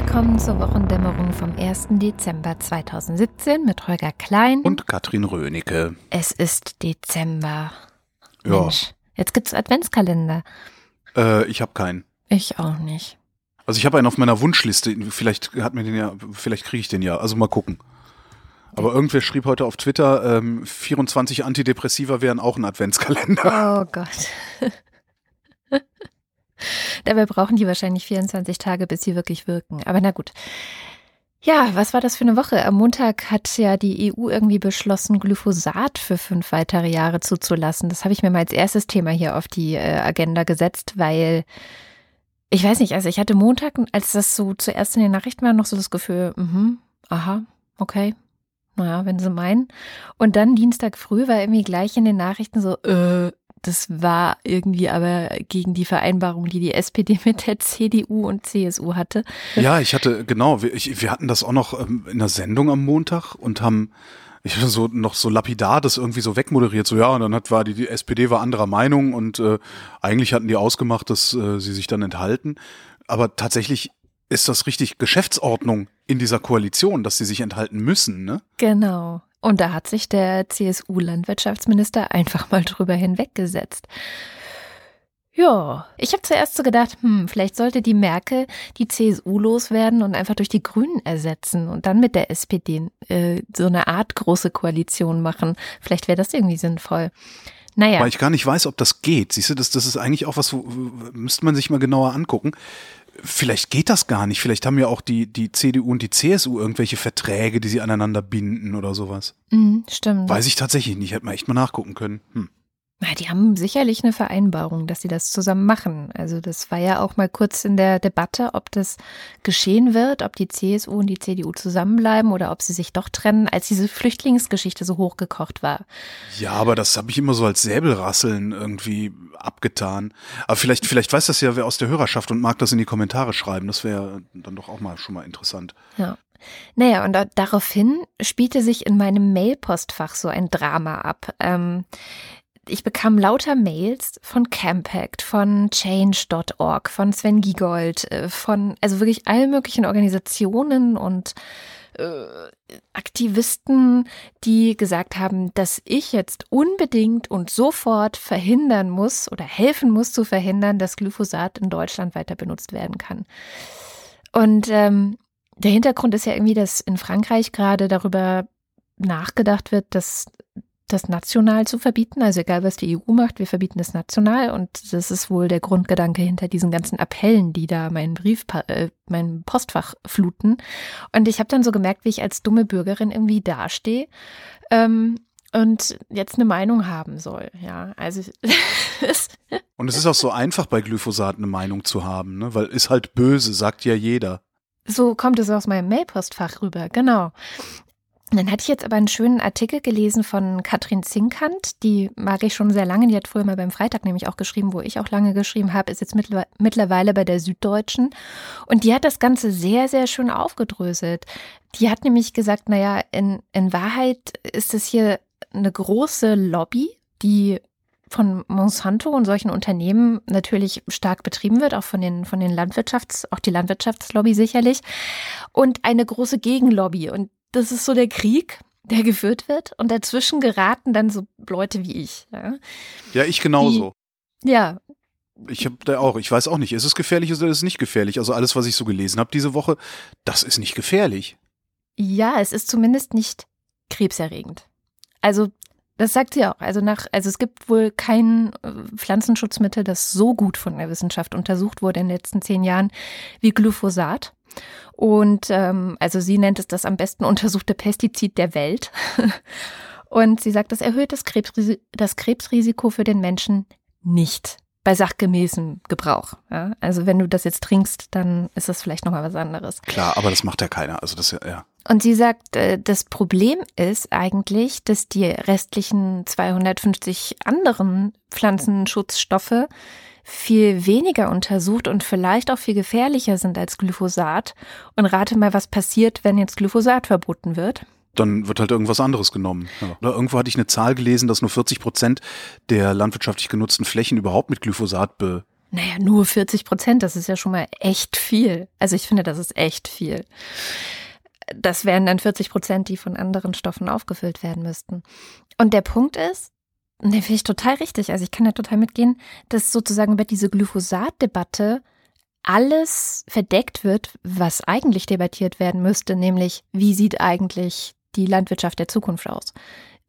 Willkommen zur Wochendämmerung vom 1. Dezember 2017 mit Holger Klein und Katrin Rönecke. Es ist Dezember. Ja. Mensch, jetzt gibt's Adventskalender. Äh, ich habe keinen. Ich auch nicht. Also ich habe einen auf meiner Wunschliste. Vielleicht hat mir den ja, vielleicht kriege ich den ja. Also mal gucken. Aber irgendwer schrieb heute auf Twitter, ähm, 24 Antidepressiva wären auch ein Adventskalender. Oh Gott. Dabei brauchen die wahrscheinlich 24 Tage, bis sie wirklich wirken. Aber na gut. Ja, was war das für eine Woche? Am Montag hat ja die EU irgendwie beschlossen, Glyphosat für fünf weitere Jahre zuzulassen. Das habe ich mir mal als erstes Thema hier auf die äh, Agenda gesetzt, weil ich weiß nicht, also ich hatte Montag, als das so zuerst in den Nachrichten war, noch so das Gefühl, mhm, aha, okay, naja, wenn sie meinen. Und dann Dienstag früh war irgendwie gleich in den Nachrichten so, äh, das war irgendwie aber gegen die Vereinbarung, die die SPD mit der CDU und CSU hatte. Ja, ich hatte, genau, wir, ich, wir hatten das auch noch ähm, in der Sendung am Montag und haben ich habe so noch so lapidar das irgendwie so wegmoderiert, so ja, und dann hat war die, die SPD war anderer Meinung und äh, eigentlich hatten die ausgemacht, dass äh, sie sich dann enthalten. Aber tatsächlich ist das richtig Geschäftsordnung in dieser Koalition, dass sie sich enthalten müssen, ne? Genau. Und da hat sich der CSU-Landwirtschaftsminister einfach mal drüber hinweggesetzt. Ja, ich habe zuerst so gedacht, hm, vielleicht sollte die Merkel die CSU loswerden und einfach durch die Grünen ersetzen und dann mit der SPD äh, so eine Art große Koalition machen. Vielleicht wäre das irgendwie sinnvoll. Naja. Weil ich gar nicht weiß, ob das geht. Siehst du, das, das ist eigentlich auch was, müsste man sich mal genauer angucken vielleicht geht das gar nicht. Vielleicht haben ja auch die, die CDU und die CSU irgendwelche Verträge, die sie aneinander binden oder sowas. Mm, stimmt. Weiß ich tatsächlich nicht. Hätte man echt mal nachgucken können. Hm. Na, die haben sicherlich eine Vereinbarung, dass sie das zusammen machen. Also das war ja auch mal kurz in der Debatte, ob das geschehen wird, ob die CSU und die CDU zusammenbleiben oder ob sie sich doch trennen, als diese Flüchtlingsgeschichte so hochgekocht war. Ja, aber das habe ich immer so als Säbelrasseln irgendwie abgetan. Aber vielleicht, vielleicht weiß das ja wer aus der Hörerschaft und mag das in die Kommentare schreiben. Das wäre dann doch auch mal schon mal interessant. Ja. Naja, und daraufhin spielte sich in meinem Mailpostfach so ein Drama ab. Ähm, ich bekam lauter Mails von Campact, von Change.org, von Sven Giegold, äh, von also wirklich allen möglichen Organisationen und äh, Aktivisten, die gesagt haben, dass ich jetzt unbedingt und sofort verhindern muss oder helfen muss zu verhindern, dass Glyphosat in Deutschland weiter benutzt werden kann. Und ähm, der Hintergrund ist ja irgendwie, dass in Frankreich gerade darüber nachgedacht wird, dass das national zu verbieten. Also egal, was die EU macht, wir verbieten es national. Und das ist wohl der Grundgedanke hinter diesen ganzen Appellen, die da meinen Brief, äh, mein Postfach fluten. Und ich habe dann so gemerkt, wie ich als dumme Bürgerin irgendwie dastehe. Ähm, und jetzt eine Meinung haben soll. Ja, also. und es ist auch so einfach bei Glyphosat eine Meinung zu haben, ne? weil ist halt böse, sagt ja jeder. So kommt es aus meinem Mailpostfach rüber, genau. Dann hatte ich jetzt aber einen schönen Artikel gelesen von Katrin Zinkant, die mag ich schon sehr lange, die hat früher mal beim Freitag nämlich auch geschrieben, wo ich auch lange geschrieben habe, ist jetzt mittlerweile bei der Süddeutschen und die hat das Ganze sehr, sehr schön aufgedröselt. Die hat nämlich gesagt, naja, in, in Wahrheit ist es hier eine große Lobby, die von Monsanto und solchen Unternehmen natürlich stark betrieben wird, auch von den, von den Landwirtschafts-, auch die Landwirtschaftslobby sicherlich. Und eine große Gegenlobby. Und das ist so der Krieg, der geführt wird. Und dazwischen geraten dann so Leute wie ich. Ja, ja ich genauso. Die, ja. Ich habe da auch, ich weiß auch nicht, ist es gefährlich oder ist es nicht gefährlich? Also alles, was ich so gelesen habe diese Woche, das ist nicht gefährlich. Ja, es ist zumindest nicht krebserregend. Also das sagt sie auch. Also nach, also es gibt wohl kein äh, Pflanzenschutzmittel, das so gut von der Wissenschaft untersucht wurde in den letzten zehn Jahren wie Glyphosat. Und ähm, also sie nennt es das am besten untersuchte Pestizid der Welt. Und sie sagt, das erhöht das, Krebsris das Krebsrisiko für den Menschen nicht bei sachgemäßem Gebrauch. Ja? Also wenn du das jetzt trinkst, dann ist das vielleicht nochmal was anderes. Klar, aber das macht ja keiner. Also das ja. Und sie sagt, äh, das Problem ist eigentlich, dass die restlichen 250 anderen Pflanzenschutzstoffe viel weniger untersucht und vielleicht auch viel gefährlicher sind als Glyphosat. Und rate mal, was passiert, wenn jetzt Glyphosat verboten wird. Dann wird halt irgendwas anderes genommen. Ja. Oder irgendwo hatte ich eine Zahl gelesen, dass nur 40 Prozent der landwirtschaftlich genutzten Flächen überhaupt mit Glyphosat be Naja, nur 40 Prozent, das ist ja schon mal echt viel. Also ich finde, das ist echt viel. Das wären dann 40 Prozent, die von anderen Stoffen aufgefüllt werden müssten. Und der Punkt ist, den finde ich total richtig, also ich kann da total mitgehen, dass sozusagen über diese Glyphosat-Debatte alles verdeckt wird, was eigentlich debattiert werden müsste, nämlich wie sieht eigentlich die Landwirtschaft der Zukunft aus?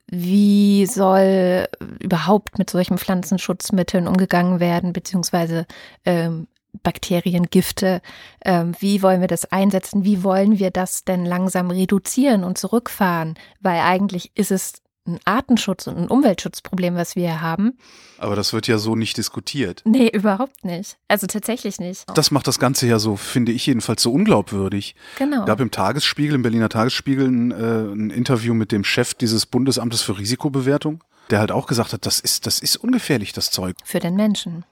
Wie soll überhaupt mit solchen Pflanzenschutzmitteln umgegangen werden, beziehungsweise ähm, Bakterien, Gifte? Ähm, wie wollen wir das einsetzen? Wie wollen wir das denn langsam reduzieren und zurückfahren? Weil eigentlich ist es ein Artenschutz- und ein Umweltschutzproblem, was wir hier haben. Aber das wird ja so nicht diskutiert. Nee, überhaupt nicht. Also tatsächlich nicht. Das macht das Ganze ja so, finde ich jedenfalls, so unglaubwürdig. Genau. gab im Tagesspiegel, im Berliner Tagesspiegel, ein, äh, ein Interview mit dem Chef dieses Bundesamtes für Risikobewertung, der halt auch gesagt hat, das ist, das ist ungefährlich, das Zeug. Für den Menschen.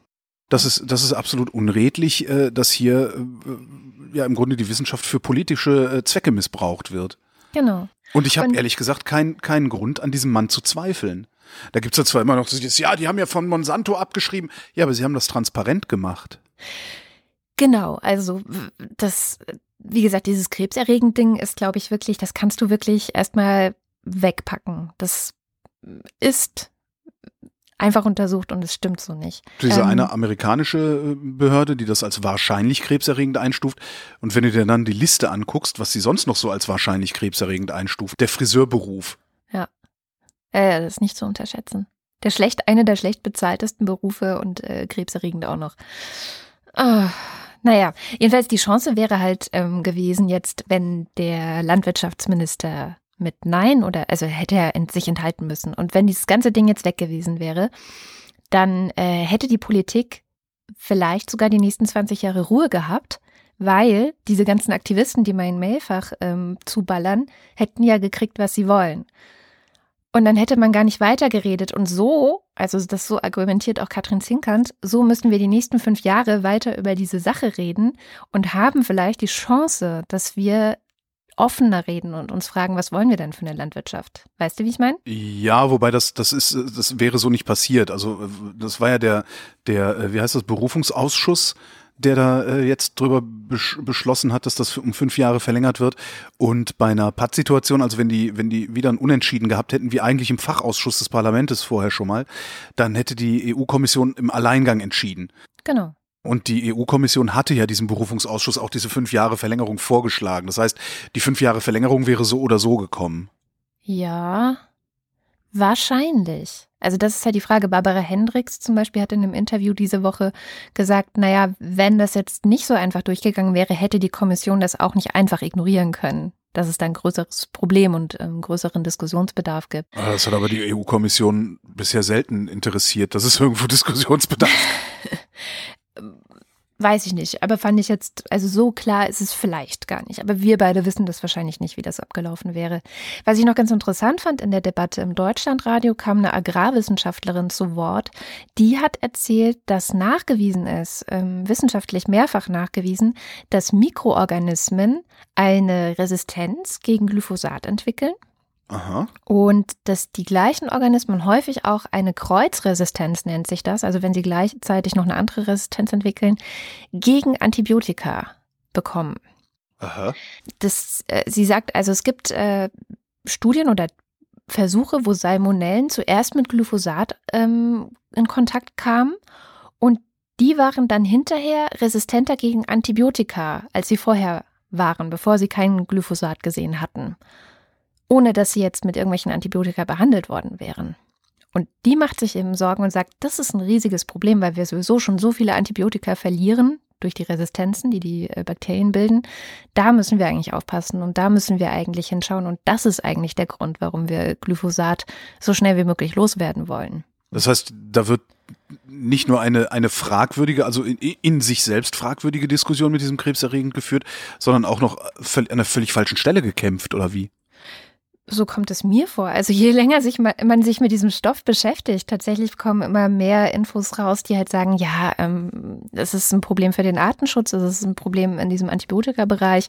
Das ist, das ist absolut unredlich, äh, dass hier äh, ja im Grunde die Wissenschaft für politische äh, Zwecke missbraucht wird. Genau. Und ich habe ehrlich gesagt keinen keinen Grund, an diesem Mann zu zweifeln. Da gibt's ja zwar immer noch dieses, ja, die haben ja von Monsanto abgeschrieben. Ja, aber sie haben das transparent gemacht. Genau, also das, wie gesagt, dieses krebserregend Ding ist, glaube ich, wirklich, das kannst du wirklich erstmal wegpacken. Das ist einfach untersucht und es stimmt so nicht. Diese Ähm, eine amerikanische äh, Behörde, die das als wahrscheinlich krebserregend einstuft. Und wenn du dir dann die Liste anguckst, was sie sonst noch so als wahrscheinlich krebserregend einstuft, der Friseurberuf. Äh, das ist nicht zu unterschätzen. Der schlecht, eine der schlecht bezahltesten Berufe und äh, krebserregend auch noch. Ah, naja, jedenfalls die Chance wäre halt ähm, gewesen jetzt, wenn der Landwirtschaftsminister mit Nein oder also hätte er sich enthalten müssen. Und wenn dieses ganze Ding jetzt weg gewesen wäre, dann äh, hätte die Politik vielleicht sogar die nächsten 20 Jahre Ruhe gehabt, weil diese ganzen Aktivisten, die mein Mailfach ähm, zuballern, hätten ja gekriegt, was sie wollen. Und dann hätte man gar nicht weitergeredet. Und so, also das so argumentiert auch Katrin Zinkant, so müssen wir die nächsten fünf Jahre weiter über diese Sache reden und haben vielleicht die Chance, dass wir offener reden und uns fragen, was wollen wir denn für eine Landwirtschaft? Weißt du, wie ich meine? Ja, wobei das, das ist, das wäre so nicht passiert. Also das war ja der, der, äh, wie heißt das, Berufungsausschuss, der da äh, jetzt drüber besch beschlossen hat, dass das um fünf Jahre verlängert wird. Und bei einer Pattsituation, also wenn die, wenn die wieder ein Unentschieden gehabt hätten, wie eigentlich im Fachausschuss des Parlaments vorher schon mal, dann hätte die EU-Kommission im Alleingang entschieden. Genau. Und die EU-Kommission hatte ja diesem Berufungsausschuss auch diese fünf Jahre Verlängerung vorgeschlagen. Das heißt, die fünf Jahre Verlängerung wäre so oder so gekommen. Ja, wahrscheinlich. Also das ist halt die Frage. Barbara Hendricks zum Beispiel hat in einem Interview diese Woche gesagt, naja, wenn das jetzt nicht so einfach durchgegangen wäre, hätte die Kommission das auch nicht einfach ignorieren können. Dass es da ein größeres Problem und ähm, größeren Diskussionsbedarf gibt. Ah, Das hat aber die EU-Kommission bisher selten interessiert, dass es irgendwo Diskussionsbedarf Weiß ich nicht, aber fand ich jetzt, also so klar ist es vielleicht gar nicht. Aber wir beide wissen das wahrscheinlich nicht, wie das abgelaufen wäre. Was ich noch ganz interessant fand in der Debatte im Deutschlandradio kam eine Agrarwissenschaftlerin zu Wort. Die hat erzählt, dass nachgewiesen ist, ähm, wissenschaftlich mehrfach nachgewiesen, dass Mikroorganismen eine Resistenz gegen Glyphosat entwickeln. Aha. Und dass die gleichen Organismen häufig auch eine Kreuzresistenz nennt sich das, also wenn sie gleichzeitig noch eine andere Resistenz entwickeln, gegen Antibiotika bekommen. Aha. Das, äh, sie sagt, also es gibt äh, Studien oder Versuche, wo Salmonellen zuerst mit Glyphosat ähm, in Kontakt kamen und die waren dann hinterher resistenter gegen Antibiotika, als sie vorher waren, bevor sie kein Glyphosat gesehen hatten ohne dass sie jetzt mit irgendwelchen Antibiotika behandelt worden wären. Und die macht sich eben Sorgen und sagt, das ist ein riesiges Problem, weil wir sowieso schon so viele Antibiotika verlieren durch die Resistenzen, die die äh, Bakterien bilden. Da müssen wir eigentlich aufpassen und da müssen wir eigentlich hinschauen. Und das ist eigentlich der Grund, warum wir Glyphosat so schnell wie möglich loswerden wollen. Das heißt, da wird nicht nur eine, eine fragwürdige, also in, in sich selbst fragwürdige Diskussion mit diesem Krebserregend geführt, sondern auch noch an einer völlig falschen Stelle gekämpft, oder wie? So kommt es mir vor. Also je länger sich ma- man sich mit diesem Stoff beschäftigt, tatsächlich kommen immer mehr Infos raus, die halt sagen, ja, ähm, es ist ein Problem für den Artenschutz, es ist ein Problem in diesem Antibiotika-Bereich.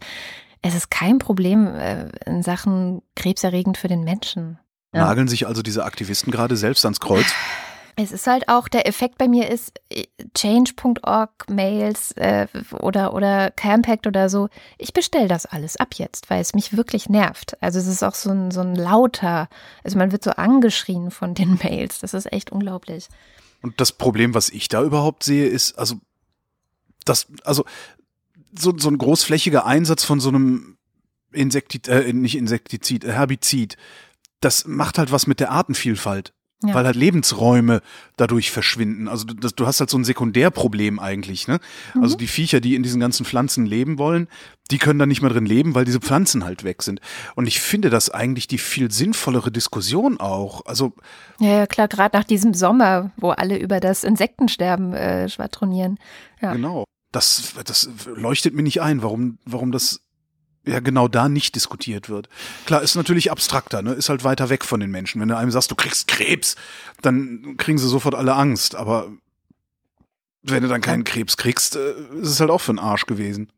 Es ist kein Problem äh, in Sachen krebserregend für den Menschen. Ja. Nageln sich also diese Aktivisten gerade selbst ans Kreuz? Es ist halt auch, der Effekt bei mir ist, äh, change.org, Mails äh, oder, oder Campact oder so. Ich bestelle das alles ab jetzt, weil es mich wirklich nervt. Also es ist auch so ein, so ein lauter, also man wird so angeschrien von den Mails. Das ist echt unglaublich. Und das Problem, was ich da überhaupt sehe, ist, also, das, also, so, so ein großflächiger Einsatz von so einem Insektizid, äh, nicht Insektizid, Herbizid, das macht halt was mit der Artenvielfalt. Ja. Weil halt Lebensräume dadurch verschwinden. Also das, du hast halt so ein Sekundärproblem eigentlich. Ne? Mhm. Also die Viecher, die in diesen ganzen Pflanzen leben wollen, die können da nicht mehr drin leben, weil diese Pflanzen halt weg sind. Und ich finde das eigentlich die viel sinnvollere Diskussion auch. Also ja, ja klar, gerade nach diesem Sommer, wo alle über das Insektensterben äh, schwadronieren. Ja. Genau. Das, das leuchtet mir nicht ein, warum, warum das ja genau da nicht diskutiert wird. Klar, ist natürlich abstrakter, ne? ist halt weiter weg von den Menschen. Wenn du einem sagst, du kriegst Krebs, dann kriegen sie sofort alle Angst. Aber wenn du dann keinen Krebs kriegst, äh, ist es halt auch für den Arsch gewesen.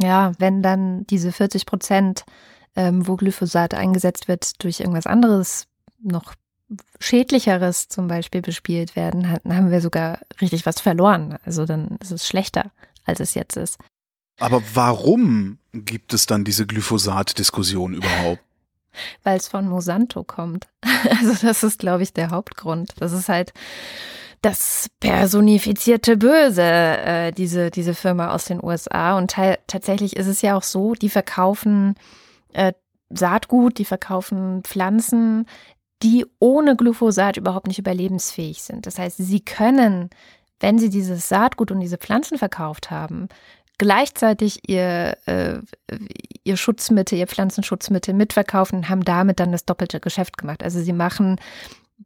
Ja, wenn dann diese 40 Prozent, ähm, wo Glyphosat eingesetzt wird, durch irgendwas anderes noch schädlicheres zum Beispiel bespielt werden, dann haben wir sogar richtig was verloren. Also dann ist es schlechter, als es jetzt ist. Aber warum gibt es dann diese Glyphosat-Diskussion überhaupt? Weil es von Monsanto kommt. Also das ist, glaube ich, der Hauptgrund. Das ist halt das personifizierte Böse, äh, diese, diese Firma aus den USA. Und tatsächlich ist es ja auch so, die verkaufen äh, Saatgut, die verkaufen Pflanzen, die ohne Glyphosat überhaupt nicht überlebensfähig sind. Das heißt, sie können, wenn sie dieses Saatgut und diese Pflanzen verkauft haben, gleichzeitig ihr, äh, ihr Schutzmittel, ihr Pflanzenschutzmittel mitverkaufen und haben damit dann das doppelte Geschäft gemacht. Also sie machen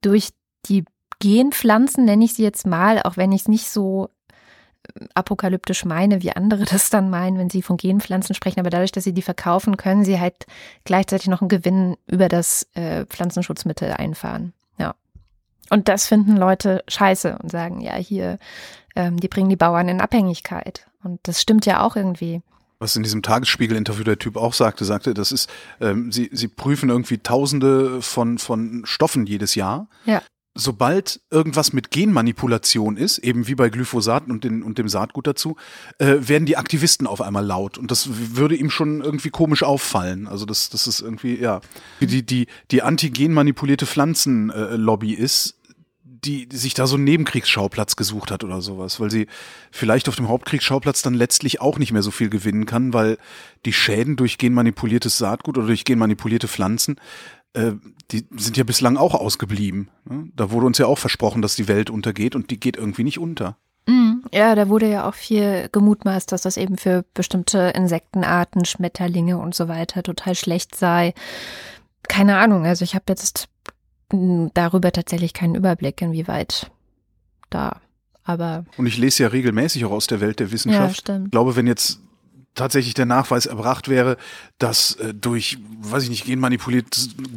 durch die Genpflanzen, nenne ich sie jetzt mal, auch wenn ich es nicht so äh, apokalyptisch meine, wie andere das dann meinen, wenn sie von Genpflanzen sprechen, aber dadurch, dass sie die verkaufen, können sie halt gleichzeitig noch einen Gewinn über das äh, Pflanzenschutzmittel einfahren. Ja. Und das finden Leute scheiße und sagen, ja, hier, ähm, die bringen die Bauern in Abhängigkeit. Und das stimmt ja auch irgendwie. Was in diesem Tagesspiegel-Interview der Typ auch sagte, sagte, das ist, ähm, sie, sie prüfen irgendwie tausende von, von Stoffen jedes Jahr. Ja. Sobald irgendwas mit Genmanipulation ist, eben wie bei Glyphosat und, den, und dem Saatgut dazu, äh, werden die Aktivisten auf einmal laut. Und das würde ihm schon irgendwie komisch auffallen. Also das, das ist irgendwie, ja. Die, die, die anti-genmanipulierte Pflanzenlobby äh, ist, die, sich da so einen Nebenkriegsschauplatz gesucht hat oder sowas, weil sie vielleicht auf dem Hauptkriegsschauplatz dann letztlich auch nicht mehr so viel gewinnen kann, weil die Schäden durch genmanipuliertes Saatgut oder durch genmanipulierte Pflanzen, äh, die sind ja bislang auch ausgeblieben. Ne? Da wurde uns ja auch versprochen, dass die Welt untergeht und die geht irgendwie nicht unter. Mhm. Ja, da wurde ja auch viel gemutmaßt, dass das eben für bestimmte Insektenarten, Schmetterlinge und so weiter total schlecht sei. Keine Ahnung, also ich habe jetzt darüber tatsächlich keinen Überblick, inwieweit da. Aber und ich lese ja regelmäßig auch aus der Welt der Wissenschaft. Ja. Ich glaube, wenn jetzt tatsächlich der Nachweis erbracht wäre, dass äh, durch, weiß ich nicht, genmanipuliert,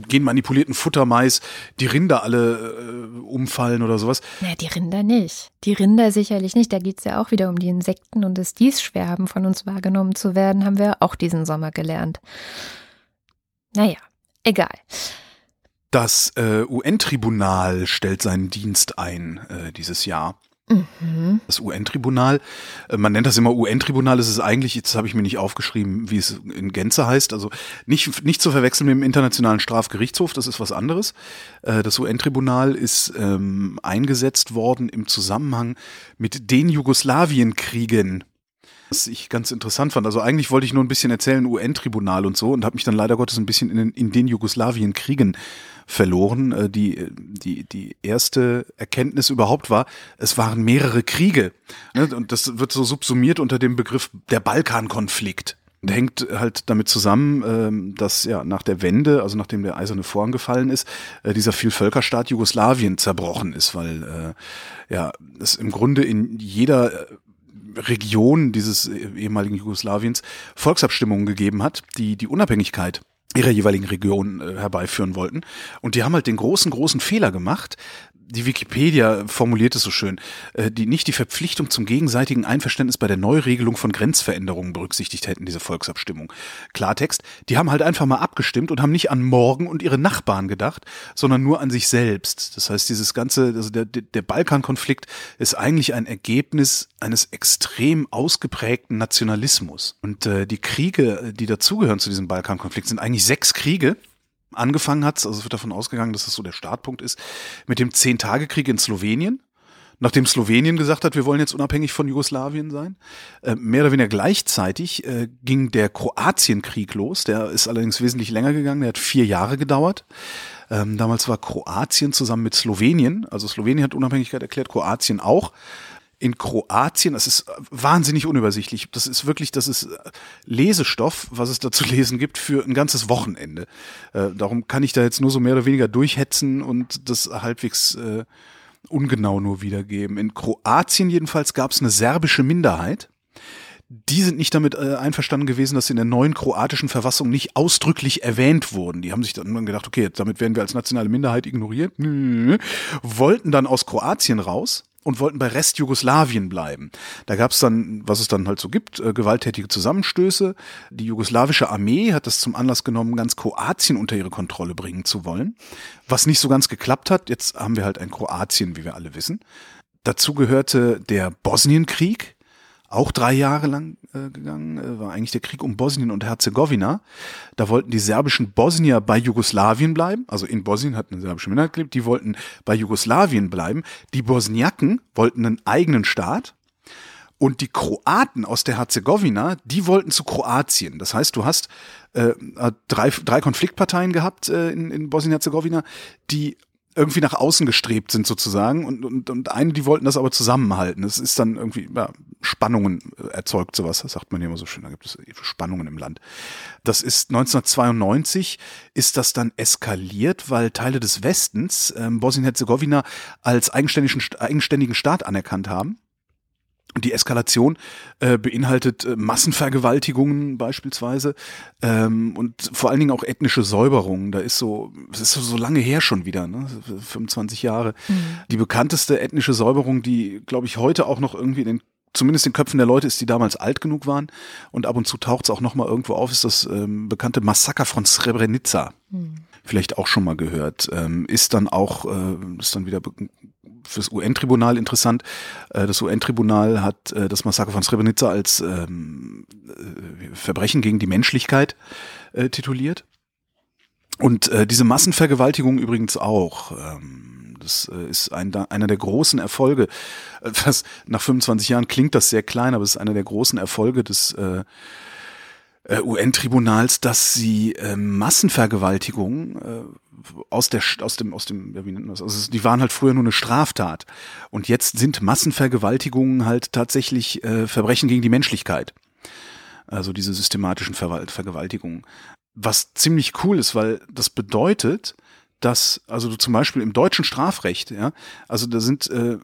genmanipulierten Futtermais die Rinder alle äh, umfallen oder sowas. Ja, die Rinder nicht. Die Rinder sicherlich nicht. Da geht es ja auch wieder um die Insekten und das Diesschwerben von uns wahrgenommen zu werden, haben wir auch diesen Sommer gelernt. Naja, egal. Das äh, UN-Tribunal stellt seinen Dienst ein äh, dieses Jahr. Mhm. Das UN-Tribunal, äh, man nennt das immer UN-Tribunal, es ist eigentlich, jetzt habe ich mir nicht aufgeschrieben, wie es in Gänze heißt, also nicht, nicht zu verwechseln mit dem Internationalen Strafgerichtshof, das ist was anderes. Äh, das UN-Tribunal ist ähm, eingesetzt worden im Zusammenhang mit den Jugoslawienkriegen was ich ganz interessant fand. Also eigentlich wollte ich nur ein bisschen erzählen, UN-Tribunal und so und habe mich dann leider Gottes ein bisschen in, in den Jugoslawien-Kriegen verloren. Äh, die, die, die erste Erkenntnis überhaupt war, es waren mehrere Kriege. Ne? Und das wird so subsumiert unter dem Begriff der Balkankonflikt. Hängt halt damit zusammen, ähm, dass ja nach der Wende, also nachdem der eiserne Vorhang gefallen ist, äh, dieser Vielvölkerstaat Jugoslawien zerbrochen ist, weil äh, ja es im Grunde in jeder Region dieses ehemaligen Jugoslawiens Volksabstimmungen gegeben hat, die die Unabhängigkeit ihrer jeweiligen Region äh, herbeiführen wollten. Und die haben halt den großen, großen Fehler gemacht, die Wikipedia formuliert es so schön, äh, die nicht die Verpflichtung zum gegenseitigen Einverständnis bei der Neuregelung von Grenzveränderungen berücksichtigt hätten, diese Volksabstimmung. Klartext, die haben halt einfach mal abgestimmt und haben nicht an morgen und ihre Nachbarn gedacht, sondern nur an sich selbst. Das heißt, dieses ganze, also der, der Balkankonflikt ist eigentlich ein Ergebnis eines extrem ausgeprägten Nationalismus. Und äh, die Kriege, die dazugehören zu diesem Balkankonflikt, sind eigentlich sechs Kriege angefangen hat, also es wird davon ausgegangen, dass das so der Startpunkt ist, mit dem Zehn-Tage-Krieg in Slowenien. Nachdem Slowenien gesagt hat, wir wollen jetzt unabhängig von Jugoslawien sein. Äh, mehr oder weniger gleichzeitig äh, ging der Kroatienkrieg los. Der ist allerdings wesentlich länger gegangen. Der hat vier Jahre gedauert. Ähm, damals war Kroatien zusammen mit Slowenien, also Slowenien hat Unabhängigkeit erklärt, Kroatien auch in Kroatien, das ist wahnsinnig unübersichtlich. Das ist wirklich, das ist Lesestoff, was es da zu lesen gibt für ein ganzes Wochenende. Äh, darum kann ich da jetzt nur so mehr oder weniger durchhetzen und das halbwegs äh, ungenau nur wiedergeben. In Kroatien jedenfalls gab es eine serbische Minderheit. Die sind nicht damit äh, einverstanden gewesen, dass sie in der neuen kroatischen Verfassung nicht ausdrücklich erwähnt wurden. Die haben sich dann gedacht, okay, damit werden wir als nationale Minderheit ignoriert. Wollten dann aus Kroatien raus und wollten bei Restjugoslawien bleiben. Da gab es dann, was es dann halt so gibt, äh, gewalttätige Zusammenstöße. Die jugoslawische Armee hat das zum Anlass genommen, ganz Kroatien unter ihre Kontrolle bringen zu wollen. Was nicht so ganz geklappt hat. Jetzt haben wir halt ein Kroatien, wie wir alle wissen. Dazu gehörte der Bosnienkrieg, auch drei Jahre lang äh, gegangen, äh, war eigentlich der Krieg um Bosnien und Herzegowina. Da wollten die serbischen Bosnier bei Jugoslawien bleiben, also in Bosnien hat eine serbische Minderheit gelebt, die wollten bei Jugoslawien bleiben. Die Bosniaken wollten einen eigenen Staat. Und die Kroaten aus der Herzegowina, die wollten zu Kroatien. Das heißt, du hast äh, drei, drei Konfliktparteien gehabt äh, in, in Bosnien-Herzegowina, die irgendwie nach außen gestrebt sind sozusagen und, und, und eine, die wollten das aber zusammenhalten. Es ist dann irgendwie ja, Spannungen äh, erzeugt sowas, das sagt man ja immer so schön, da gibt es Spannungen im Land. Das ist 1992 ist das dann eskaliert, weil Teile des Westens ähm, Bosnien-Herzegowina als eigenständigen, eigenständigen Staat anerkannt haben die Eskalation äh, beinhaltet äh, Massenvergewaltigungen beispielsweise ähm, und vor allen Dingen auch ethnische Säuberungen. Da ist so, es ist so, so lange her schon wieder, ne? 25 Jahre. Mhm. Die bekannteste ethnische Säuberung, die, glaube ich, heute auch noch irgendwie in den zumindest in Köpfen der Leute ist, die damals alt genug waren und ab und zu taucht es auch noch mal irgendwo auf, ist das ähm, bekannte Massaker von Srebrenica. Mhm. Vielleicht auch schon mal gehört. Ähm, ist dann auch, äh, ist dann wieder fürs UN-Tribunal interessant. Äh, das UN-Tribunal hat äh, das Massaker von Srebrenica als ähm, äh, Verbrechen gegen die Menschlichkeit tituliert. Und diese Massenvergewaltigung übrigens auch. Ähm, das ist ein, einer der großen Erfolge. Das, nach 25 Jahren klingt das sehr klein, aber es ist einer der großen Erfolge des äh, UN-Tribunals, dass sie äh, Massenvergewaltigungen äh, aus der aus dem aus dem wie nennt man das? Also die waren halt früher nur eine Straftat und jetzt sind Massenvergewaltigungen halt tatsächlich äh, Verbrechen gegen die Menschlichkeit. Also diese systematischen Ver Vergewaltigungen. Was ziemlich cool ist, weil das bedeutet, dass also du zum Beispiel im deutschen Strafrecht, ja, also da sind äh,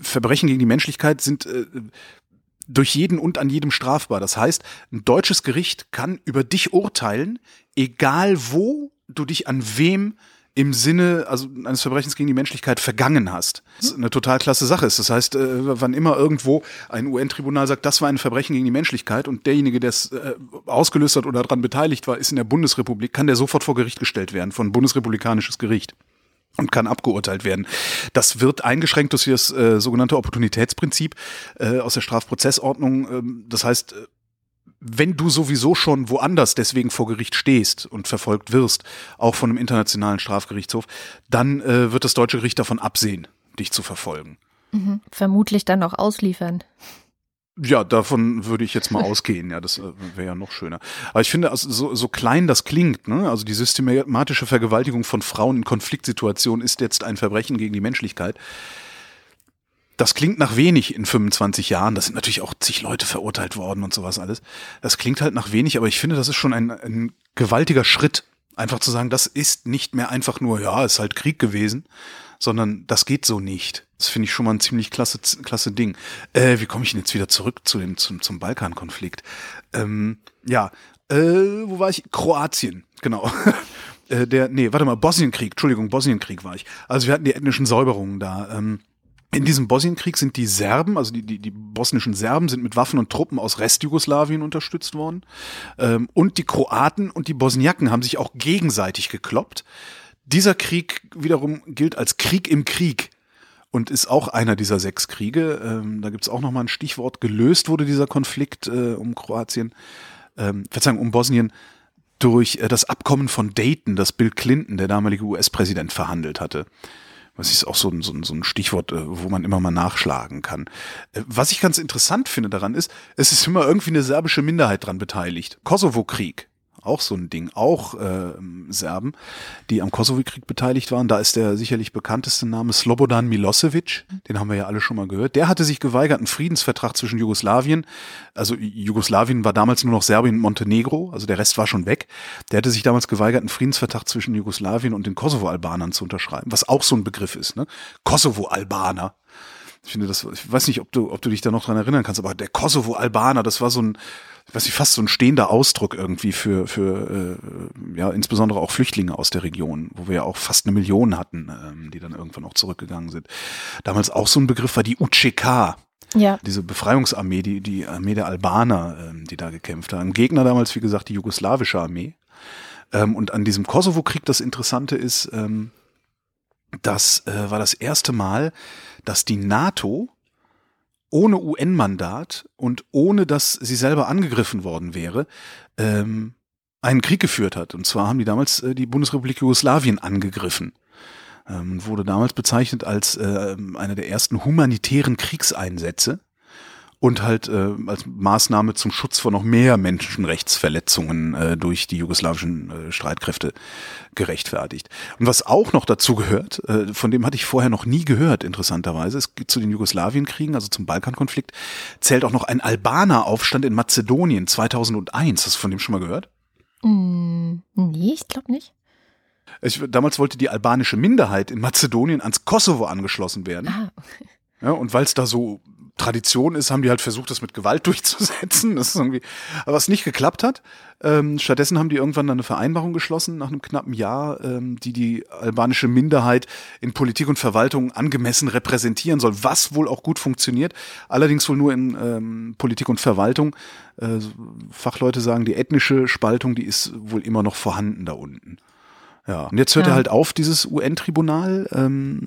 Verbrechen gegen die Menschlichkeit sind äh, durch jeden und an jedem strafbar. Das heißt, ein deutsches Gericht kann über dich urteilen, egal wo du dich an wem im Sinne also eines Verbrechens gegen die Menschlichkeit vergangen hast. Das ist eine total klasse Sache ist. Das heißt, äh, wann immer irgendwo ein UN-Tribunal sagt, das war ein Verbrechen gegen die Menschlichkeit und derjenige, der es äh, ausgelöst hat oder daran beteiligt war, ist in der Bundesrepublik, kann der sofort vor Gericht gestellt werden von bundesrepublikanisches Gericht und kann abgeurteilt werden. Das wird eingeschränkt durch das äh, sogenannte Opportunitätsprinzip äh, aus der Strafprozessordnung. Ähm, das heißt, äh, wenn du sowieso schon woanders deswegen vor Gericht stehst und verfolgt wirst, auch von einem internationalen Strafgerichtshof, dann äh, wird das deutsche Gericht davon absehen, dich zu verfolgen. Mhm. Vermutlich dann auch ausliefern. Ja, davon würde ich jetzt mal ausgehen. Ja, das äh, wäre ja noch schöner. Aber ich finde, also so, so klein das klingt, ne? also die systematische Vergewaltigung von Frauen in Konfliktsituationen ist jetzt ein Verbrechen gegen die Menschlichkeit. Das klingt nach wenig in 25 Jahren. Das sind natürlich auch zig Leute verurteilt worden und sowas alles. Das klingt halt nach wenig, aber ich finde, das ist schon ein, ein gewaltiger Schritt, einfach zu sagen, das ist nicht mehr einfach nur, ja, ist halt Krieg gewesen, sondern das geht so nicht. Das finde ich schon mal ein ziemlich klasse, klasse Ding. Äh, wie komme ich denn jetzt wieder zurück zu dem, zum, zum Balkankonflikt? Ähm, ja, äh, wo war ich? Kroatien, genau. äh, der, nee, warte mal, Bosnienkrieg, Entschuldigung, Bosnienkrieg war ich. Also wir hatten die ethnischen Säuberungen da. Ähm, in diesem Bosnienkrieg sind die Serben, also die, die, die bosnischen Serben, sind mit Waffen und Truppen aus Restjugoslawien unterstützt worden. Ähm, und die Kroaten und die Bosniaken haben sich auch gegenseitig gekloppt. Dieser Krieg wiederum gilt als Krieg im Krieg und ist auch einer dieser sechs Kriege. Ähm, da gibt's auch nochmal ein Stichwort. Gelöst wurde dieser Konflikt äh, um Kroatien, ähm, Verzeihung, um Bosnien durch äh, das Abkommen von Dayton, das Bill Clinton, der damalige US-Präsident, verhandelt hatte. Das ist auch so ein, so ein, so ein Stichwort, äh, wo man immer mal nachschlagen kann. Äh, was ich ganz interessant finde daran ist, es ist immer irgendwie eine serbische Minderheit dran beteiligt. Kosovo-Krieg auch so ein Ding, auch äh, Serben, die am Kosovo-Krieg beteiligt waren. Da ist der sicherlich bekannteste Name Slobodan Milosevic, den haben wir ja alle schon mal gehört. Der hatte sich geweigert, einen Friedensvertrag zwischen Jugoslawien, also Jugoslawien war damals nur noch Serbien und Montenegro, also der Rest war schon weg. Der hatte sich damals geweigert, einen Friedensvertrag zwischen Jugoslawien und den Kosovo-Albanern zu unterschreiben, was auch so ein Begriff ist, ne? Kosovo-Albaner. Ich finde das, ich weiß nicht, ob du, ob du dich da noch dran erinnern kannst, aber der Kosovo-Albaner, das war so ein, was ich fast so ein stehender Ausdruck irgendwie für, für äh, ja, insbesondere auch Flüchtlinge aus der Region, wo wir ja auch fast eine Million hatten, ähm, die dann irgendwann auch zurückgegangen sind. Damals auch so ein Begriff war die UCK. Ja. Diese Befreiungsarmee, die, die Armee der Albaner, ähm, die da gekämpft haben. Gegner damals, wie gesagt, die jugoslawische Armee. Ähm, und an diesem Kosovo-Krieg das Interessante ist, ähm, das äh, war das erste Mal, dass die NATO ohne UN-Mandat und ohne dass sie selber angegriffen worden wäre, ähm, einen Krieg geführt hat. Und zwar haben die damals äh, die Bundesrepublik Jugoslawien angegriffen. Ähm, wurde damals bezeichnet als äh, einer der ersten humanitären Kriegseinsätze und halt äh, als Maßnahme zum Schutz vor noch mehr Menschenrechtsverletzungen äh, durch die jugoslawischen äh, Streitkräfte gerechtfertigt. Und was auch noch dazu gehört, äh, von dem hatte ich vorher noch nie gehört, interessanterweise, es geht zu den Jugoslawienkriegen, also zum Balkankonflikt, zählt auch noch ein Albaner-Aufstand in Mazedonien 2001. Hast du von dem schon mal gehört? Mm, nee, ich glaube nicht. Ich, damals wollte die albanische Minderheit in Mazedonien ans Kosovo angeschlossen werden. Ah. Ja, und weil es da so Tradition ist, haben die halt versucht, das mit Gewalt durchzusetzen. Das ist irgendwie, was nicht geklappt hat. Ähm, stattdessen haben die irgendwann dann eine Vereinbarung geschlossen, nach einem knappen Jahr, ähm, die die albanische Minderheit in Politik und Verwaltung angemessen repräsentieren soll, was wohl auch gut funktioniert. Allerdings wohl nur in ähm, Politik und Verwaltung. Äh, Fachleute sagen, die ethnische Spaltung, die ist wohl immer noch vorhanden da unten. Ja, und jetzt hört ja. er halt auf, dieses UN-Tribunal. Ähm,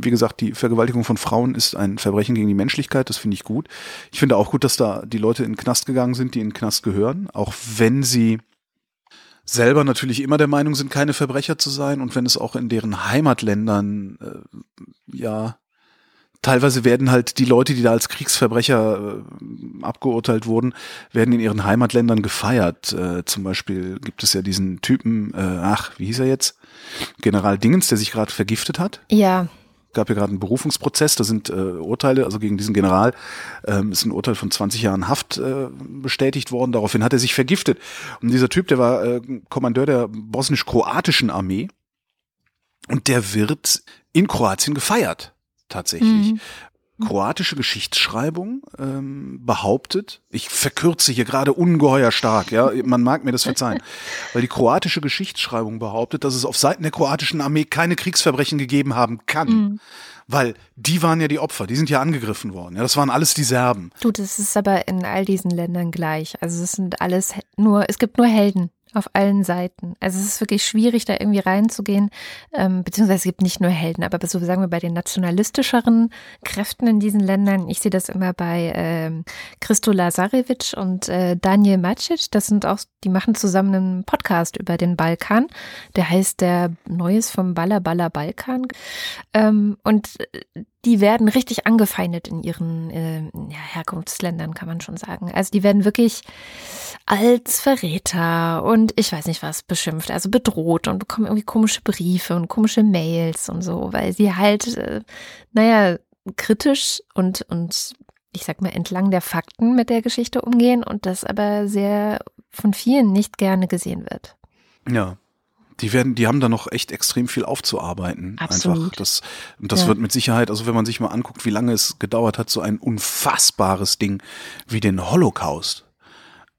wie gesagt, die Vergewaltigung von Frauen ist ein Verbrechen gegen die Menschlichkeit, das finde ich gut. Ich finde auch gut, dass da die Leute in den Knast gegangen sind, die in den Knast gehören, auch wenn sie selber natürlich immer der Meinung sind, keine Verbrecher zu sein und wenn es auch in deren Heimatländern äh, ja teilweise werden halt die Leute, die da als Kriegsverbrecher äh, abgeurteilt wurden, werden in ihren Heimatländern gefeiert. Äh, zum Beispiel gibt es ja diesen Typen, äh, ach, wie hieß er jetzt? General Dingens, der sich gerade vergiftet hat. Ja. Gab ja gerade einen Berufungsprozess, da sind äh, Urteile, also gegen diesen General ähm, ist ein Urteil von 20 Jahren Haft äh, bestätigt worden. Daraufhin hat er sich vergiftet. Und dieser Typ, der war äh, Kommandeur der bosnisch-kroatischen Armee und der wird in Kroatien gefeiert tatsächlich. Mhm. Kroatische Geschichtsschreibung ähm, behauptet, ich verkürze hier gerade ungeheuer stark, ja, man mag mir das verzeihen, weil die kroatische Geschichtsschreibung behauptet, dass es auf Seiten der kroatischen Armee keine Kriegsverbrechen gegeben haben kann. Mhm. Weil die waren ja die Opfer, die sind ja angegriffen worden. Ja, das waren alles die Serben. Du, das ist aber in all diesen Ländern gleich. Also es sind alles nur, es gibt nur Helden auf allen Seiten. Also es ist wirklich schwierig, da irgendwie reinzugehen, ähm, beziehungsweise es gibt nicht nur Helden, aber so sagen wir bei den nationalistischeren Kräften in diesen Ländern. Ich sehe das immer bei ähm, Christo Lazarevic und äh, Daniel Macic. Das sind auch, die machen zusammen einen Podcast über den Balkan. Der heißt der Neues vom Baller Baller Balkan. Ähm, und die werden richtig angefeindet in ihren äh, ja, Herkunftsländern, kann man schon sagen. Also die werden wirklich als Verräter und ich weiß nicht was beschimpft, also bedroht und bekommen irgendwie komische Briefe und komische Mails und so, weil sie halt, äh, naja, kritisch und, und ich sag mal, entlang der Fakten mit der Geschichte umgehen und das aber sehr von vielen nicht gerne gesehen wird. Ja, die werden, die haben da noch echt extrem viel aufzuarbeiten. Absolut. Einfach. Das, das ja. wird mit Sicherheit, also wenn man sich mal anguckt, wie lange es gedauert hat, so ein unfassbares Ding wie den Holocaust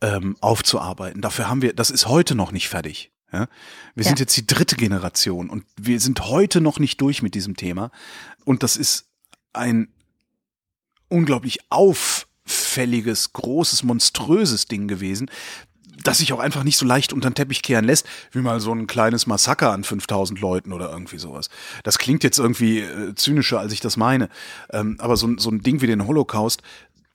ähm, aufzuarbeiten. Dafür haben wir, das ist heute noch nicht fertig. Ja? Wir sind jetzt die dritte Generation und wir sind heute noch nicht durch mit diesem Thema. Und das ist ein unglaublich auffälliges, großes, monströses Ding gewesen, das sich auch einfach nicht so leicht unter den Teppich kehren lässt, wie mal so ein kleines Massaker an 5000 Leuten oder irgendwie sowas. Das klingt jetzt irgendwie äh, zynischer, als ich das meine. Ähm, aber so, so ein Ding wie den Holocaust,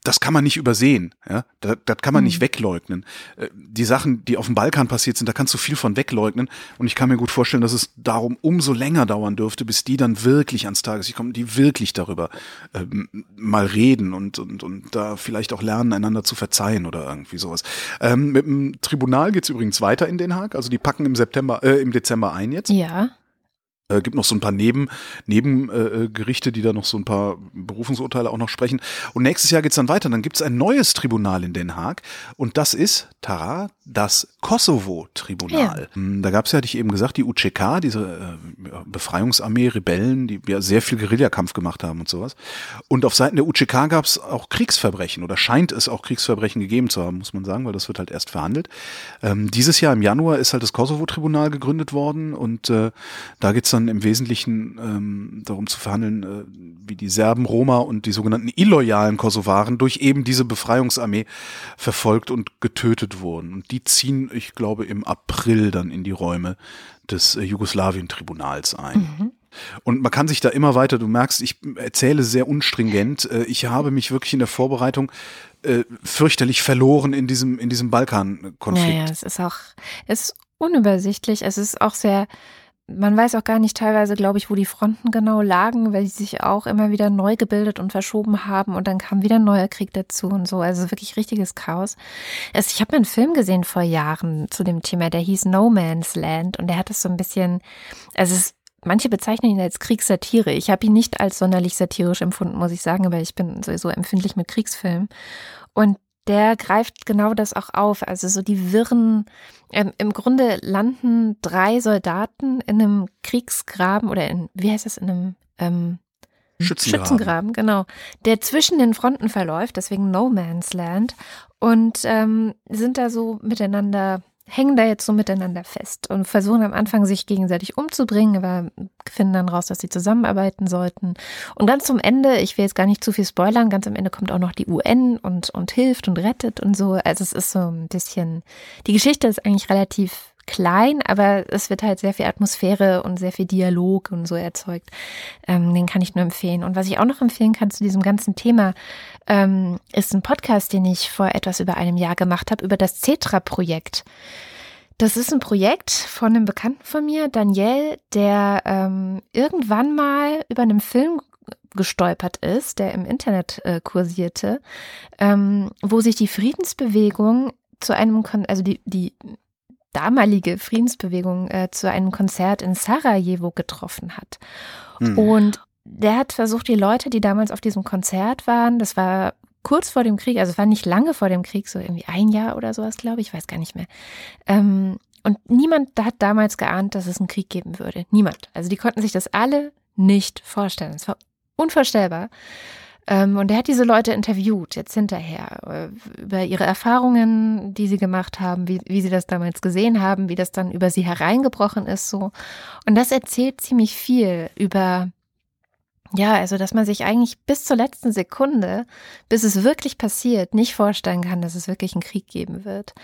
das kann man nicht übersehen, ja, das, das kann man mhm. nicht wegleugnen. Äh, die Sachen, die auf dem Balkan passiert sind, da kannst du viel von wegleugnen und ich kann mir gut vorstellen, dass es darum umso länger dauern dürfte, bis die dann wirklich ans Tageslicht kommen, die wirklich darüber ähm, mal reden und, und, und da vielleicht auch lernen, einander zu verzeihen oder irgendwie sowas. Ähm, mit dem Tribunal geht's übrigens weiter in Den Haag, also die packen im September, äh, im Dezember ein jetzt. Ja. Äh, gibt noch so ein paar Neben, Nebengerichte, äh, die da noch so ein paar Berufungsurteile auch noch sprechen. Und nächstes Jahr geht's dann weiter. Dann gibt's ein neues Tribunal in Den Haag. Und das ist, Tara, das Kosovo-Tribunal. Ja. Hm, da gab's ja, hatte ich eben gesagt, die UCK, diese äh, Befreiungsarmee, Rebellen, die ja sehr viel Guerillakampf gemacht haben und sowas. Und auf Seiten der UCK gab's auch Kriegsverbrechen oder scheint es auch Kriegsverbrechen gegeben zu haben, muss man sagen, weil das wird halt erst verhandelt. Ähm, dieses Jahr im Januar ist halt das Kosovo-Tribunal gegründet worden und äh, da geht's dann im Wesentlichen ähm, darum zu verhandeln, äh, wie die Serben, Roma und die sogenannten illoyalen Kosovaren durch eben diese Befreiungsarmee verfolgt und getötet wurden. Und die ziehen, ich glaube, im April dann in die Räume des äh, Jugoslawien-Tribunals ein. Mhm. Und man kann sich da immer weiter, du merkst, ich erzähle sehr unstringent. Äh, ich habe mich wirklich in der Vorbereitung äh, fürchterlich verloren in diesem, in diesem Balkan-Konflikt. Ja, ja, es ist auch, es ist unübersichtlich. Es ist auch sehr, man weiß auch gar nicht teilweise, glaube ich, wo die Fronten genau lagen, weil sie sich auch immer wieder neu gebildet und verschoben haben und dann kam wieder ein neuer Krieg dazu und so. Also wirklich richtiges Chaos. Also ich habe einen Film gesehen vor Jahren zu dem Thema, der hieß No Man's Land und der hat es so ein bisschen, also es Manche bezeichnen ihn als Kriegssatire. Ich habe ihn nicht als sonderlich satirisch empfunden, muss ich sagen, weil ich bin sowieso empfindlich mit Kriegsfilmen. Und der greift genau das auch auf. Also so die wirren, ähm, im Grunde landen drei Soldaten in einem Kriegsgraben oder in, wie heißt das, in einem ähm, Schützengraben. Schützengraben, genau, der zwischen den Fronten verläuft, deswegen No Man's Land und ähm, sind da so miteinander hängen da jetzt so miteinander fest und versuchen am Anfang sich gegenseitig umzubringen, aber finden dann raus, dass sie zusammenarbeiten sollten. Und ganz zum Ende, ich will jetzt gar nicht zu viel spoilern, ganz am Ende kommt auch noch die UN und, und hilft und rettet und so. Also es ist so ein bisschen, die Geschichte ist eigentlich relativ klein, aber es wird halt sehr viel Atmosphäre und sehr viel Dialog und so erzeugt. Ähm, den kann ich nur empfehlen. Und was ich auch noch empfehlen kann zu diesem ganzen Thema, ähm, ist ein Podcast, den ich vor etwas über einem Jahr gemacht habe, über das Cetra-Projekt. Das ist ein Projekt von einem Bekannten von mir, Daniel, der ähm, irgendwann mal über einen Film gestolpert ist, der im Internet äh, kursierte, ähm, wo sich die Friedensbewegung zu einem, Kon also die, die damalige Friedensbewegung äh, zu einem Konzert in Sarajevo getroffen hat. Mhm. Und der hat versucht, die Leute, die damals auf diesem Konzert waren, das war kurz vor dem Krieg, also es war nicht lange vor dem Krieg, so irgendwie ein Jahr oder sowas, glaube ich, ich weiß gar nicht mehr. Ähm, und niemand hat damals geahnt, dass es einen Krieg geben würde. Niemand. Also die konnten sich das alle nicht vorstellen. Es war unvorstellbar. Ähm, und er hat diese Leute interviewt, jetzt hinterher, äh, über ihre Erfahrungen, die sie gemacht haben, wie, wie sie das damals gesehen haben, wie das dann über sie hereingebrochen ist, so. Und das erzählt ziemlich viel über, ja, also, dass man sich eigentlich bis zur letzten Sekunde, bis es wirklich passiert, nicht vorstellen kann, dass es wirklich einen Krieg geben wird.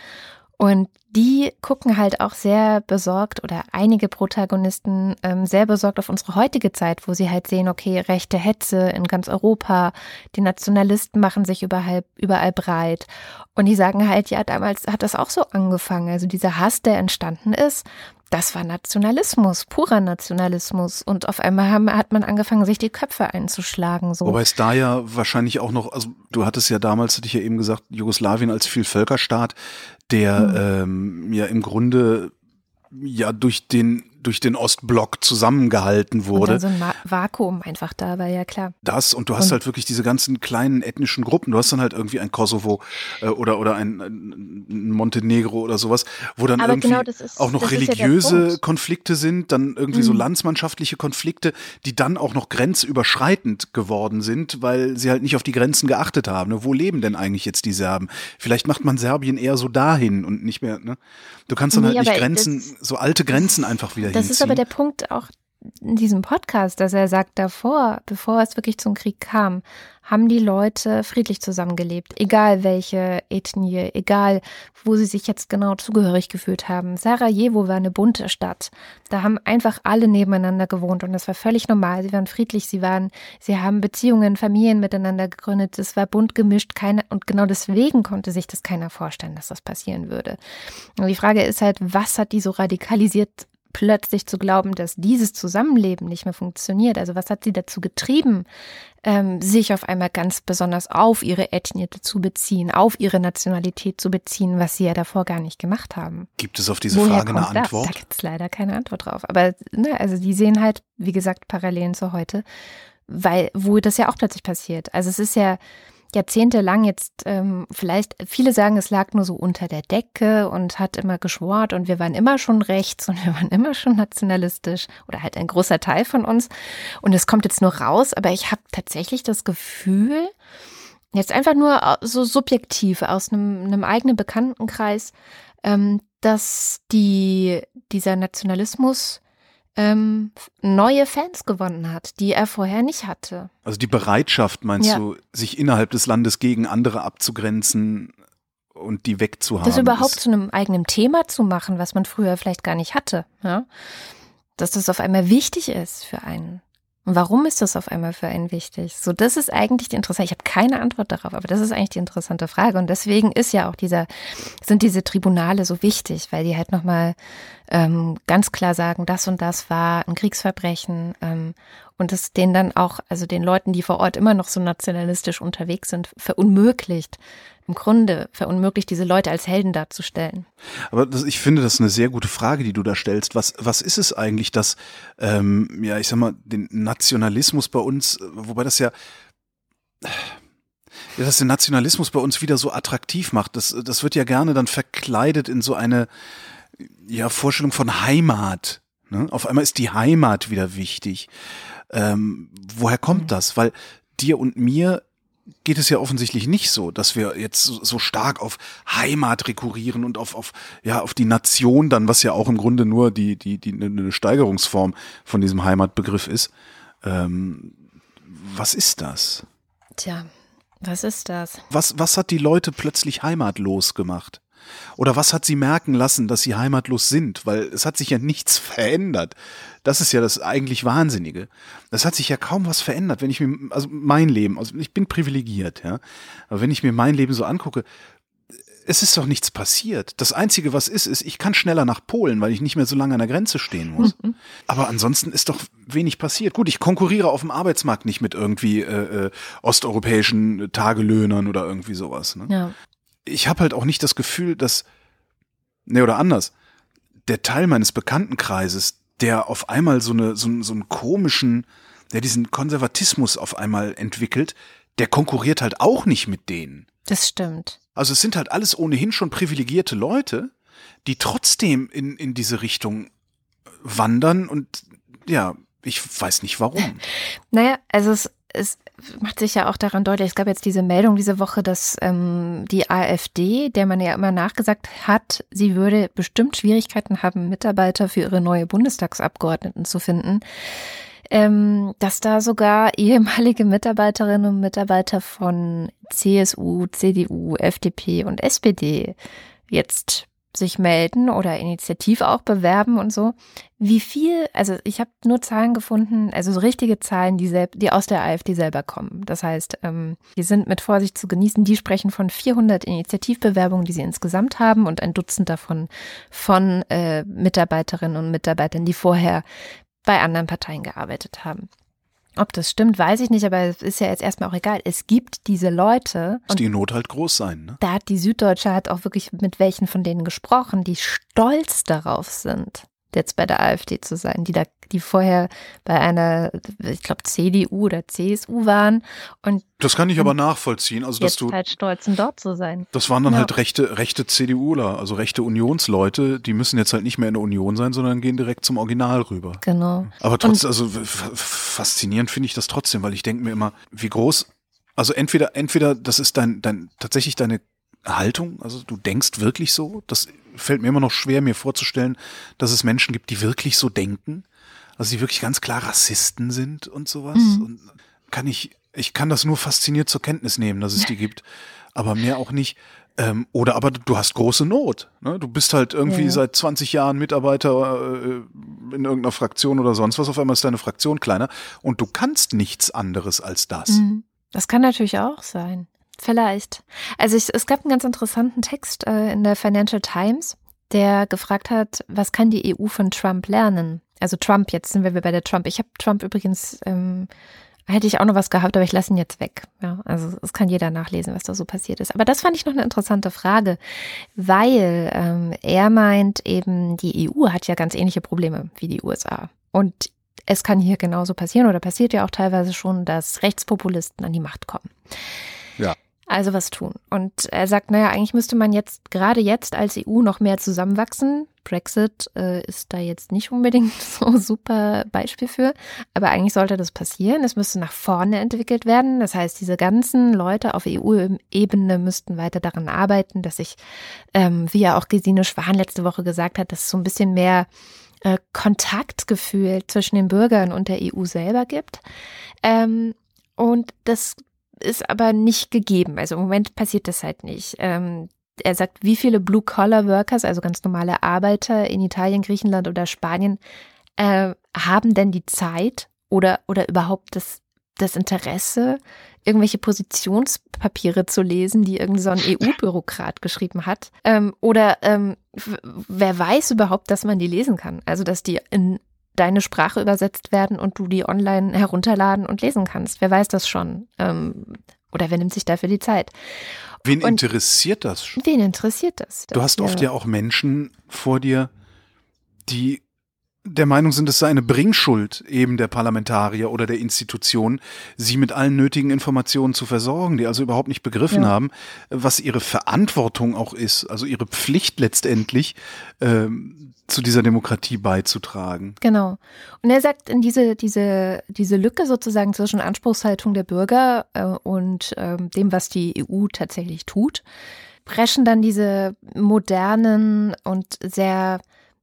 Und die gucken halt auch sehr besorgt oder einige Protagonisten ähm, sehr besorgt auf unsere heutige Zeit, wo sie halt sehen, okay, rechte Hetze in ganz Europa, die Nationalisten machen sich überall, überall breit. Und die sagen halt, ja, damals hat das auch so angefangen. Also dieser Hass, der entstanden ist, das war Nationalismus, purer Nationalismus. Und auf einmal haben, hat man angefangen, sich die Köpfe einzuschlagen. So. Wobei es da ja wahrscheinlich auch noch, also du hattest ja damals, hatte ich ja eben gesagt, Jugoslawien als Vielvölkerstaat, der mhm. ähm, ja im Grunde ja durch den durch den Ostblock zusammengehalten wurde. Und dann so ein Vakuum einfach da war, ja klar. Das und du hast und halt wirklich diese ganzen kleinen ethnischen Gruppen. Du hast dann halt irgendwie ein Kosovo äh, oder oder ein, ein, Montenegro oder sowas, wo dann irgendwie genau ist, auch noch religiöse ja Konflikte sind, dann irgendwie mhm. so landsmannschaftliche Konflikte, die dann auch noch grenzüberschreitend geworden sind, weil sie halt nicht auf die Grenzen geachtet haben. Ne? Wo leben denn eigentlich jetzt die Serben? Vielleicht macht man Serbien eher so dahin und nicht mehr. Ne? Du kannst dann nee, halt nicht Grenzen, so alte Grenzen einfach wieder Das hinziehen. ist aber der Punkt auch in diesem Podcast, dass er sagt, davor, bevor es wirklich zum Krieg kam, haben die Leute friedlich zusammengelebt, egal welche Ethnie, egal wo sie sich jetzt genau zugehörig gefühlt haben. Sarajevo war eine bunte Stadt. Da haben einfach alle nebeneinander gewohnt und das war völlig normal. Sie waren friedlich, sie waren, sie haben Beziehungen, Familien miteinander gegründet. Es war bunt gemischt, keine, und genau deswegen konnte sich das keiner vorstellen, dass das passieren würde. Und die Frage ist halt, was hat die so radikalisiert plötzlich zu glauben, dass dieses Zusammenleben nicht mehr funktioniert. Also was hat sie dazu getrieben, ähm, sich auf einmal ganz besonders auf ihre Ethnie zu beziehen, auf ihre Nationalität zu beziehen, was sie ja davor gar nicht gemacht haben. Gibt es auf diese Woher Frage eine Antwort? Das? Da gibt es leider keine Antwort drauf. Aber ne, also die sehen halt, wie gesagt, Parallelen zu heute, weil wo das ja auch plötzlich passiert. Also es ist ja jahrzehntelang jetzt ähm, vielleicht, viele sagen, es lag nur so unter der Decke und hat immer geschwort und wir waren immer schon rechts und wir waren immer schon nationalistisch oder halt ein großer Teil von uns. Und es kommt jetzt nur raus, aber ich habe tatsächlich das Gefühl, jetzt einfach nur so subjektiv aus einem, einem eigenen Bekanntenkreis, ähm, dass die, dieser Nationalismus ähm, neue Fans gewonnen hat, die er vorher nicht hatte. Also die Bereitschaft, meinst ja. du, sich innerhalb des Landes gegen andere abzugrenzen und die wegzuhaben? Das überhaupt zu einem eigenen Thema zu machen, was man früher vielleicht gar nicht hatte. Ja? Dass das auf einmal wichtig ist für einen. Und warum ist das auf einmal für einen wichtig? So, das ist eigentlich die interessante, ich habe keine Antwort darauf, aber das ist eigentlich die interessante Frage. Und deswegen ist ja auch dieser, sind diese Tribunale so wichtig, weil die halt nochmal ähm, ganz klar sagen, das und das war ein Kriegsverbrechen ähm, und es denen dann auch, also den Leuten, die vor Ort immer noch so nationalistisch unterwegs sind, verunmöglicht, im Grunde verunmöglicht, diese Leute als Helden darzustellen. Aber das, ich finde, das ist eine sehr gute Frage, die du da stellst. Was, was ist es eigentlich, dass, ähm, ja, ich sag mal, den Nationalismus bei uns, wobei das ja, ja, dass der Nationalismus bei uns wieder so attraktiv macht. Das, das wird ja gerne dann verkleidet in so eine, ja, Vorstellung von Heimat. Ne? Auf einmal ist die Heimat wieder wichtig. Ähm, woher kommt mhm. das? Weil dir und mir geht es ja offensichtlich nicht so, dass wir jetzt so, stark auf Heimat rekurrieren und auf, auf, ja, auf die Nation dann, was ja auch im Grunde nur die, die, die, eine Steigerungsform von diesem Heimatbegriff ist. Ähm, was ist das? Tja, was ist das? Was, was hat die Leute plötzlich heimatlos gemacht? Oder was hat sie merken lassen, dass sie heimatlos sind? Weil es hat sich ja nichts verändert. Das ist ja das eigentlich Wahnsinnige. Es hat sich ja kaum was verändert, wenn ich mir, also mein Leben, also ich bin privilegiert, ja. Aber wenn ich mir mein Leben so angucke, es ist doch nichts passiert. Das Einzige, was ist, ist, ich kann schneller nach Polen, weil ich nicht mehr so lange an der Grenze stehen muss. Mhm. Aber ansonsten ist doch wenig passiert. Gut, ich konkurriere auf dem Arbeitsmarkt nicht mit irgendwie äh, äh, osteuropäischen Tagelöhnern oder irgendwie sowas. Ne? Ja ich habe halt auch nicht das Gefühl, dass, ne, oder anders, der Teil meines Bekanntenkreises, der auf einmal so, eine, so, so einen komischen, der diesen Konservatismus auf einmal entwickelt, der konkurriert halt auch nicht mit denen. Das stimmt. Also es sind halt alles ohnehin schon privilegierte Leute, die trotzdem in, in diese Richtung wandern und ja, ich weiß nicht warum. Naja, also es es macht sich ja auch daran deutlich, es gab jetzt diese Meldung diese Woche, dass ähm, die AfD, der man ja immer nachgesagt hat, sie würde bestimmt Schwierigkeiten haben, Mitarbeiter für ihre neue Bundestagsabgeordneten zu finden, ähm, dass da sogar ehemalige Mitarbeiterinnen und Mitarbeiter von CSU, CDU, FDP und SPD jetzt sich melden oder initiativ auch bewerben und so. Wie viel, also ich habe nur Zahlen gefunden, also so richtige Zahlen, die, selb, die aus der AfD selber kommen. Das heißt, ähm, die sind mit Vorsicht zu genießen. Die sprechen von 400 Initiativbewerbungen, die sie insgesamt haben und ein Dutzend davon von äh, Mitarbeiterinnen und Mitarbeitern, die vorher bei anderen Parteien gearbeitet haben. Ob das stimmt, weiß ich nicht, aber es ist ja jetzt erstmal auch egal. Es gibt diese Leute. Muss die Not halt groß sein, ne? Da hat die Süddeutsche hat auch wirklich mit welchen von denen gesprochen, die stolz darauf sind, jetzt bei der AfD zu sein, die da, die vorher bei einer, ich glaube, CDU oder CSU waren. Und das kann ich aber nachvollziehen. Also, dass du halt stolz sind, dort zu sein. Das waren dann Ja. halt rechte, rechte CDUler, also rechte Unionsleute, die müssen jetzt halt nicht mehr in der Union sein, sondern gehen direkt zum Original rüber. Genau. Aber trotzdem, also faszinierend finde ich das trotzdem, weil ich denke mir immer, wie groß, also entweder, entweder das ist dein, dein, tatsächlich deine Haltung, also du denkst wirklich so, das fällt mir immer noch schwer, mir vorzustellen, dass es Menschen gibt, die wirklich so denken, also die wirklich ganz klar Rassisten sind und sowas. Mhm. Und kann ich, ich kann das nur fasziniert zur Kenntnis nehmen, dass es die gibt, aber mehr auch nicht. Ähm, oder aber du hast große Not. Ne? Du bist halt irgendwie Ja. seit 20 Jahren Mitarbeiter äh, in irgendeiner Fraktion oder sonst was. Auf einmal ist deine Fraktion kleiner und du kannst nichts anderes als das. Mhm. Das kann natürlich auch sein. Vielleicht. Also ich, es gab einen ganz interessanten Text äh, in der Financial Times, der gefragt hat, was kann die EU von Trump lernen? Also Trump, jetzt sind wir bei der Trump. Ich habe Trump übrigens, ähm, hätte ich auch noch was gehabt, aber ich lasse ihn jetzt weg. Ja, also es kann jeder nachlesen, was da so passiert ist. Aber das fand ich noch eine interessante Frage, weil ähm, er meint eben, die EU hat ja ganz ähnliche Probleme wie die USA. Und es kann hier genauso passieren oder passiert ja auch teilweise schon, dass Rechtspopulisten an die Macht kommen. Ja. Also was tun. Und er sagt, naja, eigentlich müsste man jetzt, gerade jetzt als EU noch mehr zusammenwachsen. Brexit äh, ist da jetzt nicht unbedingt so super Beispiel für, aber eigentlich sollte das passieren. Es müsste nach vorne entwickelt werden. Das heißt, diese ganzen Leute auf EU-Ebene müssten weiter daran arbeiten, dass sich, ähm, wie ja auch Gesine Schwan letzte Woche gesagt hat, dass es so ein bisschen mehr äh, Kontaktgefühl zwischen den Bürgern und der EU selber gibt. Ähm, und das ist aber nicht gegeben. Also im Moment passiert das halt nicht. Ähm, er sagt, wie viele Blue-Collar-Workers, also ganz normale Arbeiter in Italien, Griechenland oder Spanien, äh, haben denn die Zeit oder, oder überhaupt das, das Interesse, irgendwelche Positionspapiere zu lesen, die irgendein so EU-Bürokrat geschrieben hat? Ähm, oder ähm, wer weiß überhaupt, dass man die lesen kann? Also, dass die in deine Sprache übersetzt werden und du die online herunterladen und lesen kannst. Wer weiß das schon? Ähm, oder wer nimmt sich dafür die Zeit? Wen Und- interessiert das schon? Wen interessiert das? Du hast oft ja auch Menschen vor dir, die der Meinung sind, es sei eine Bringschuld eben der Parlamentarier oder der Institutionen, sie mit allen nötigen Informationen zu versorgen, die also überhaupt nicht begriffen Ja. haben, was ihre Verantwortung auch ist, also ihre Pflicht letztendlich ähm, zu dieser Demokratie beizutragen. Genau. Und er sagt, in diese, diese, diese Lücke sozusagen zwischen Anspruchshaltung der Bürger äh, und ähm, dem, was die EU tatsächlich tut, preschen dann diese modernen und sehr,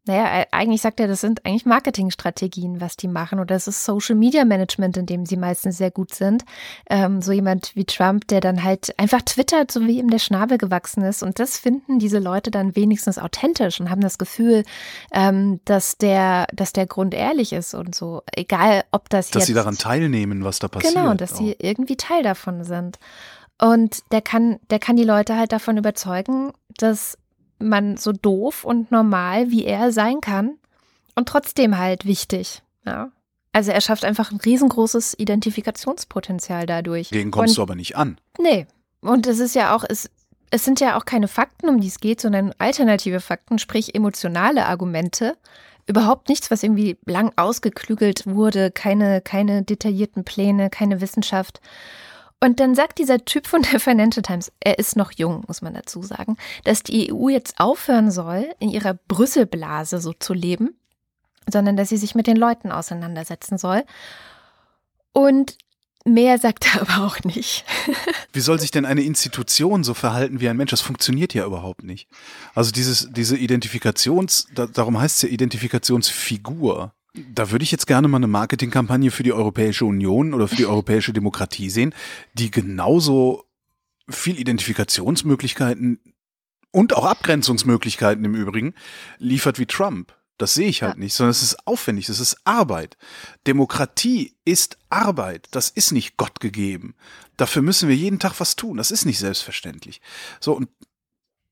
naja, eigentlich sagt er, das sind eigentlich Marketingstrategien, was die machen. Oder es ist Social Media Management, in dem sie meistens sehr gut sind. Ähm, so jemand wie Trump, der dann halt einfach twittert, so wie ihm der Schnabel gewachsen ist. Und das finden diese Leute dann wenigstens authentisch und haben das Gefühl, ähm, dass der, dass der Grund ehrlich ist und so. Egal, ob das Dass jetzt sie daran teilnehmen, was da passiert. Genau, dass auch. sie irgendwie Teil davon sind. Und der kann, der kann die Leute halt davon überzeugen, dass man so doof und normal wie er sein kann und trotzdem halt wichtig. Ja. Also er schafft einfach ein riesengroßes Identifikationspotenzial dadurch. Gegen kommst und, du aber nicht an. Nee. Und es ist ja auch, es, es sind ja auch keine Fakten, um die es geht, sondern alternative Fakten, sprich emotionale Argumente. Überhaupt nichts, was irgendwie lang ausgeklügelt wurde, keine, keine detaillierten Pläne, keine Wissenschaft. Und dann sagt dieser Typ von der Financial Times, er ist noch jung, muss man dazu sagen, dass die EU jetzt aufhören soll, in ihrer Brüsselblase so zu leben, sondern dass sie sich mit den Leuten auseinandersetzen soll. Und mehr sagt er aber auch nicht. Wie soll sich denn eine Institution so verhalten wie ein Mensch? Das funktioniert ja überhaupt nicht. Also dieses, diese Identifikations, da, darum heißt es ja Identifikationsfigur. Da würde ich jetzt gerne mal eine Marketingkampagne für die Europäische Union oder für die europäische Demokratie sehen, die genauso viel Identifikationsmöglichkeiten und auch Abgrenzungsmöglichkeiten im Übrigen liefert wie Trump. Das sehe ich halt Ja. nicht, sondern es ist aufwendig, das ist Arbeit. Demokratie ist Arbeit, das ist nicht Gott gegeben. Dafür müssen wir jeden Tag was tun, das ist nicht selbstverständlich. So, und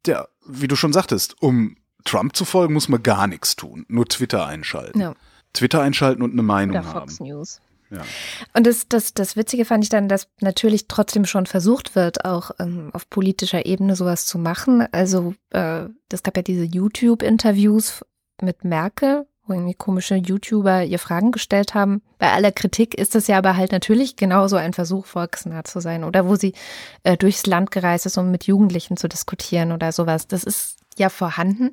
ja, wie du schon sagtest, um Trump zu folgen, muss man gar nichts tun, nur Twitter einschalten. Ja. Twitter einschalten und eine Meinung Oder haben. Fox News. Ja. Und das, das, das Witzige fand ich dann, dass natürlich trotzdem schon versucht wird, auch ähm, auf politischer Ebene sowas zu machen. Also äh, es gab ja diese YouTube-Interviews mit Merkel wo irgendwie komische YouTuber ihr Fragen gestellt haben. Bei aller Kritik ist es ja aber halt natürlich genauso ein Versuch, volksnah zu sein. Oder wo sie äh, durchs Land gereist ist, um mit Jugendlichen zu diskutieren oder sowas. Das ist ja vorhanden.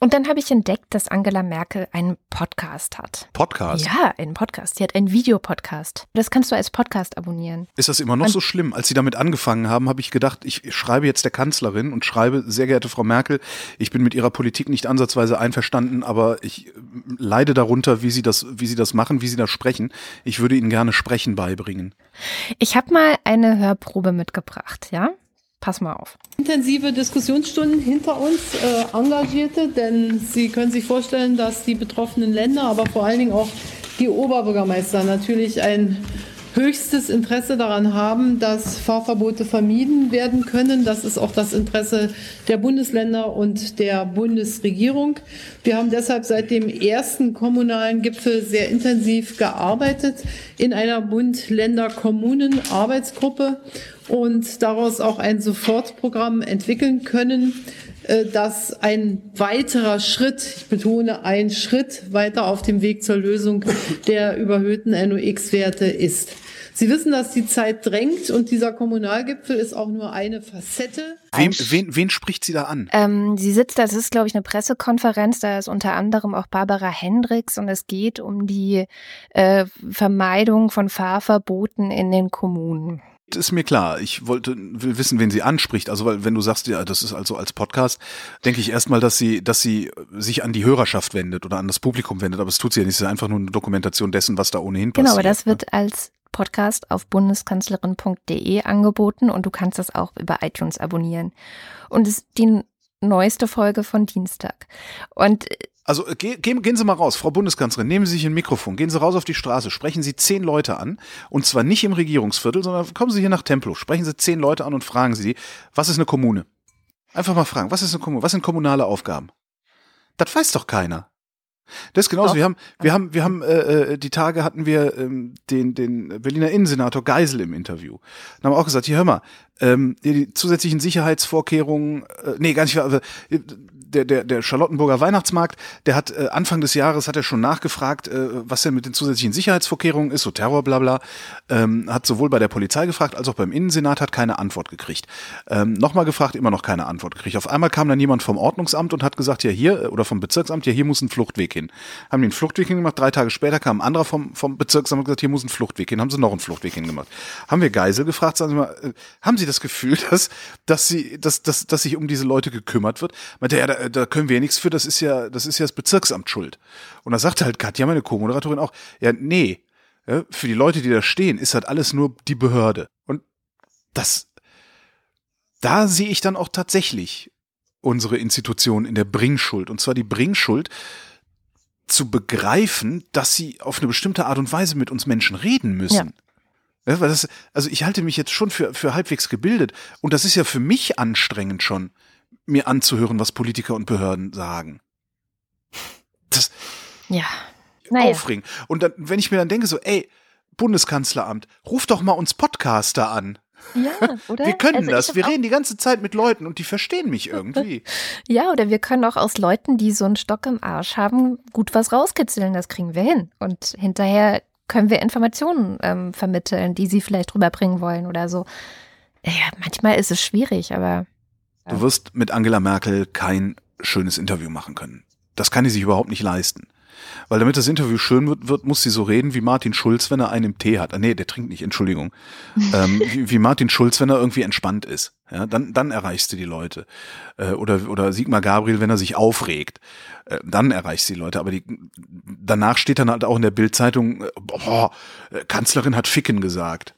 Und dann habe ich entdeckt, dass Angela Merkel einen Podcast hat. Podcast? Ja, einen Podcast. Sie hat einen Videopodcast. Das kannst du als Podcast abonnieren. Ist das immer noch so schlimm? Als sie damit angefangen haben, habe ich gedacht, ich schreibe jetzt der Kanzlerin und schreibe, sehr geehrte Frau Merkel, ich bin mit Ihrer Politik nicht ansatzweise einverstanden, aber ich äh, leide darunter, wie Sie das, wie Sie das machen, wie Sie das sprechen. Ich würde Ihnen gerne Sprechen beibringen. Ich habe mal eine Hörprobe mitgebracht, ja? Pass mal auf. Intensive Diskussionsstunden hinter uns, äh, Engagierte, denn Sie können sich vorstellen, dass die betroffenen Länder, aber vor allen Dingen auch die Oberbürgermeister natürlich ein höchstes Interesse daran haben, dass Fahrverbote vermieden werden können. Das ist auch das Interesse der Bundesländer und der Bundesregierung. Wir haben deshalb seit dem ersten kommunalen Gipfel sehr intensiv gearbeitet in einer Bund-Länder-Kommunen-Arbeitsgruppe und daraus auch ein Sofortprogramm entwickeln können äh, dass ein weiterer Schritt, ich betone ein Schritt weiter auf dem Weg zur Lösung der überhöhten NOx-Werte ist. Sie wissen, dass die Zeit drängt und dieser Kommunalgipfel ist auch nur eine Facette. Wem, wen, wen spricht sie da an? Ähm, sie sitzt, das ist, glaube ich, eine Pressekonferenz, da ist unter anderem auch Barbara Hendricks und es geht um die äh, Vermeidung von Fahrverboten in den Kommunen ist mir klar. Ich wollte will wissen, wen sie anspricht. Also weil wenn du sagst, ja, das ist also als Podcast, denke ich erstmal, dass sie, dass sie sich an die Hörerschaft wendet oder an das Publikum wendet. Aber es tut sie ja nicht. Es ist einfach nur eine Dokumentation dessen, was da ohnehin passiert. Genau, aber das wird als Podcast auf bundeskanzlerin.de angeboten und du kannst das auch über iTunes abonnieren. Und es ist die neueste Folge von Dienstag. Und also äh, ge gehen Sie mal raus, Frau Bundeskanzlerin, nehmen Sie sich ein Mikrofon, gehen Sie raus auf die Straße, sprechen Sie zehn Leute an und zwar nicht im Regierungsviertel, sondern kommen Sie hier nach Templo, sprechen Sie zehn Leute an und fragen Sie, was ist eine Kommune? Einfach mal fragen, was ist eine Kommune? Was sind kommunale Aufgaben? Das weiß doch keiner. Das ist genauso. Doch. Wir haben, wir haben, wir haben, äh, äh, die Tage hatten wir ähm, den, den Berliner Innensenator Geisel im Interview. Dann haben wir auch gesagt, hier hör mal, ähm, die zusätzlichen Sicherheitsvorkehrungen, äh, nee, gar nicht, äh, der, der, der Charlottenburger Weihnachtsmarkt, der hat äh, Anfang des Jahres hat er schon nachgefragt, äh, was denn mit den zusätzlichen Sicherheitsvorkehrungen ist, so Terror, bla bla. Ähm, hat sowohl bei der Polizei gefragt, als auch beim Innensenat, hat keine Antwort gekriegt. Ähm, Nochmal gefragt, immer noch keine Antwort gekriegt. Auf einmal kam dann jemand vom Ordnungsamt und hat gesagt, ja hier, oder vom Bezirksamt, ja hier muss ein Fluchtweg hin. Haben den Fluchtweg hingemacht, drei Tage später kam ein anderer vom, vom Bezirksamt und gesagt, hier muss ein Fluchtweg hin, haben sie noch einen Fluchtweg hingemacht. Haben wir Geisel gefragt, sagen Sie mal, äh, haben Sie das Gefühl, dass, dass sie, dass, dass, dass sich um diese Leute gekümmert wird? Meinte, ja, da, da können wir ja nichts für, das ist ja, das ist ja das Bezirksamt schuld. Und da sagte halt Katja, meine Co-Moderatorin auch, ja, nee, ja, für die Leute, die da stehen, ist halt alles nur die Behörde. Und das, da sehe ich dann auch tatsächlich unsere Institution in der Bringschuld. Und zwar die Bringschuld, zu begreifen, dass sie auf eine bestimmte Art und Weise mit uns Menschen reden müssen. Ja. ja weil das, also ich halte mich jetzt schon für, für halbwegs gebildet. Und das ist ja für mich anstrengend schon, mir anzuhören, was Politiker und Behörden sagen. Das ja. Naja. aufregend. Und dann, wenn ich mir dann denke, so, ey, Bundeskanzleramt, ruf doch mal uns Podcaster an. Ja, oder? Wir können also das. Wir reden die ganze Zeit mit Leuten und die verstehen mich irgendwie. ja, oder wir können auch aus Leuten, die so einen Stock im Arsch haben, gut was rauskitzeln. Das kriegen wir hin. Und hinterher können wir Informationen ähm, vermitteln, die sie vielleicht rüberbringen wollen oder so. Ja, manchmal ist es schwierig, aber Du wirst mit Angela Merkel kein schönes Interview machen können. Das kann die sich überhaupt nicht leisten. Weil damit das Interview schön wird, wird muss sie so reden wie Martin Schulz, wenn er einen im Tee hat. Ah, nee, der trinkt nicht, Entschuldigung. ähm, wie, wie, Martin Schulz, wenn er irgendwie entspannt ist. Ja, dann, dann erreichst du die Leute. Äh, oder, oder Sigmar Gabriel, wenn er sich aufregt. Äh, dann erreichst du die Leute. Aber die, danach steht dann halt auch in der Bildzeitung, äh, boah, äh, Kanzlerin hat Ficken gesagt.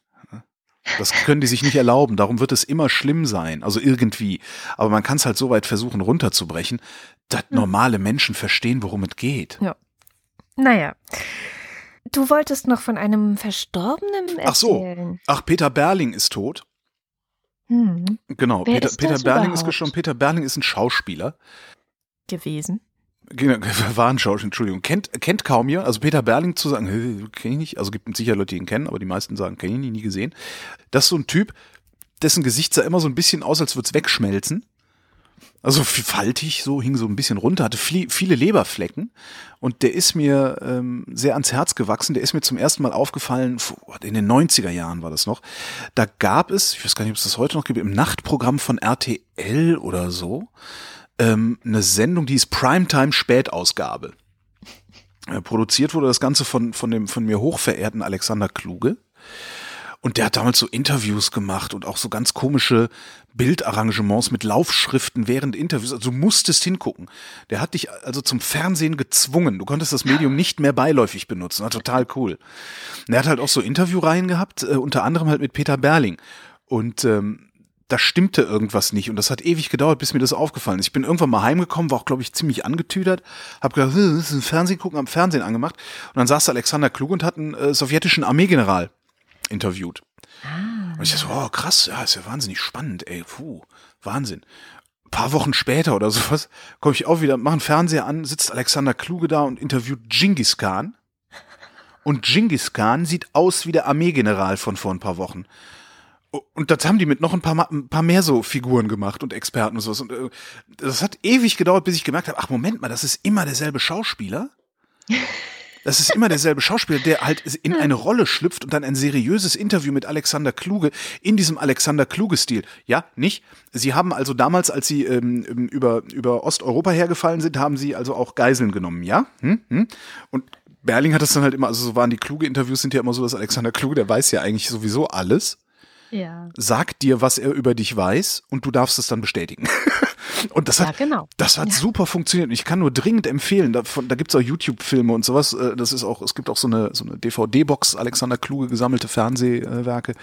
Das können die sich nicht erlauben. Darum wird es immer schlimm sein. Also irgendwie. Aber man kann es halt so weit versuchen runterzubrechen, dass normale Menschen verstehen, worum es geht. Ja. Naja. Du wolltest noch von einem Verstorbenen erzählen. Ach so. Ach, Peter Berling ist tot. Hm. Genau. Wer Peter, Peter Berling überhaupt? ist gestorben. Peter Berling ist ein Schauspieler. Gewesen. Warenschausch, Entschuldigung, kennt, kennt kaum jemand, also Peter Berling zu sagen, kenne ich nicht, also gibt sicher Leute, die ihn kennen, aber die meisten sagen, kenne ich nie, nie gesehen. Das ist so ein Typ, dessen Gesicht sah immer so ein bisschen aus, als würde es wegschmelzen. Also faltig, so hing so ein bisschen runter, hatte viele Leberflecken und der ist mir ähm, sehr ans Herz gewachsen. Der ist mir zum ersten Mal aufgefallen, in den 90er Jahren war das noch. Da gab es, ich weiß gar nicht, ob es das heute noch gibt, im Nachtprogramm von RTL oder so, ähm, eine Sendung, die ist Primetime Spätausgabe. Äh, produziert wurde das Ganze von, von dem von mir hochverehrten Alexander Kluge. Und der hat damals so Interviews gemacht und auch so ganz komische Bildarrangements mit Laufschriften während Interviews. Also du musstest hingucken. Der hat dich also zum Fernsehen gezwungen. Du konntest das Medium nicht mehr beiläufig benutzen. War total cool. Und er hat halt auch so Interviewreihen gehabt, äh, unter anderem halt mit Peter Berling. Und ähm, da stimmte irgendwas nicht und das hat ewig gedauert, bis mir das aufgefallen ist. Ich bin irgendwann mal heimgekommen, war auch, glaube ich, ziemlich angetüdert, habe gedacht, das ist ein Fernsehen gucken, am Fernsehen angemacht und dann saß Alexander Klug und hat einen äh, sowjetischen Armeegeneral interviewt. Ah. Und ich dachte so, oh krass, ja, ist ja wahnsinnig spannend, ey, puh, Wahnsinn. Ein paar Wochen später oder sowas komme ich auch wieder, mache einen Fernseher an, sitzt Alexander Kluge da und interviewt Genghis Khan. Und Genghis Khan sieht aus wie der Armeegeneral von vor ein paar Wochen. Und das haben die mit noch ein paar, ein paar mehr so Figuren gemacht und Experten und sowas. Und äh, das hat ewig gedauert, bis ich gemerkt habe, ach Moment mal, das ist immer derselbe Schauspieler. Das ist immer derselbe Schauspieler, der halt in eine Rolle schlüpft und dann ein seriöses Interview mit Alexander Kluge in diesem Alexander Kluge-Stil. Ja, nicht? Sie haben also damals, als sie ähm, über, über Osteuropa hergefallen sind, haben sie also auch Geiseln genommen, ja? Hm? Hm? Und Berling hat das dann halt immer, also so waren die Kluge-Interviews sind ja immer so, dass Alexander Kluge, der weiß ja eigentlich sowieso alles. Ja. Sagt dir, was er über dich weiß und du darfst es dann bestätigen. Und das hat, ja, genau. das hat ja. super funktioniert. Ich kann nur dringend empfehlen. Davon, da gibt's auch YouTube-Filme und sowas. Äh, das ist auch, es gibt auch so eine, so eine DVD-Box, Alexander Kluge gesammelte Fernsehwerke.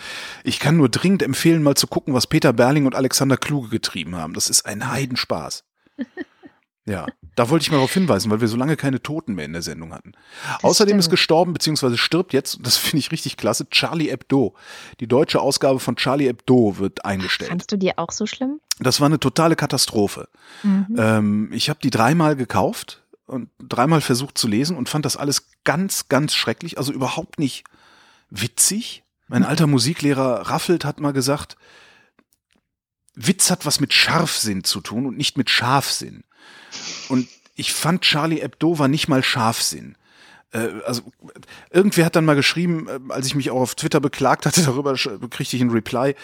Ich kann nur dringend empfehlen, mal zu gucken, was Peter Berling und Alexander Kluge getrieben haben. Das ist ein Heidenspaß. Ja, da wollte ich mal darauf hinweisen, weil wir so lange keine Toten mehr in der Sendung hatten. Das Außerdem stimmt. ist gestorben, beziehungsweise stirbt jetzt, das finde ich richtig klasse, Charlie Hebdo. Die deutsche Ausgabe von Charlie Hebdo wird eingestellt. Fandst du die auch so schlimm? Das war eine totale Katastrophe. Mhm. Ähm, ich habe die dreimal gekauft und dreimal versucht zu lesen und fand das alles ganz, ganz schrecklich, also überhaupt nicht witzig. Mein alter Musiklehrer Raffelt hat mal gesagt, Witz hat was mit Scharfsinn zu tun und nicht mit Scharfsinn. Und ich fand Charlie Hebdo war nicht mal Scharfsinn. Äh, also irgendwer hat dann mal geschrieben, äh, als ich mich auch auf Twitter beklagt hatte, darüber kriegte ich einen Reply.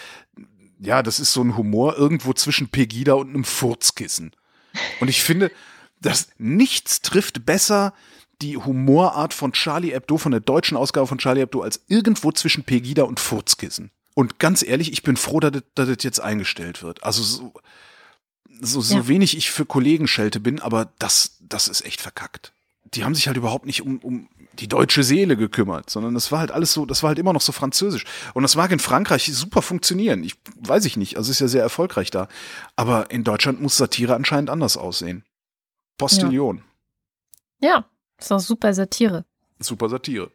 Ja, das ist so ein Humor irgendwo zwischen Pegida und einem Furzkissen. Und ich finde, dass nichts trifft besser die Humorart von Charlie Hebdo, von der deutschen Ausgabe von Charlie Hebdo, als irgendwo zwischen Pegida und Furzkissen. Und ganz ehrlich, ich bin froh, dass das, dass das jetzt eingestellt wird. Also so, so, so ja. wenig ich für Kollegen schelte bin, aber das, das ist echt verkackt. Die haben sich halt überhaupt nicht um, um die deutsche Seele gekümmert, sondern das war halt alles so, das war halt immer noch so französisch. Und das mag in Frankreich super funktionieren. Ich weiß ich nicht, also ist ja sehr erfolgreich da. Aber in Deutschland muss Satire anscheinend anders aussehen. Postillon. Ja, ja ist auch super Satire. Super Satire.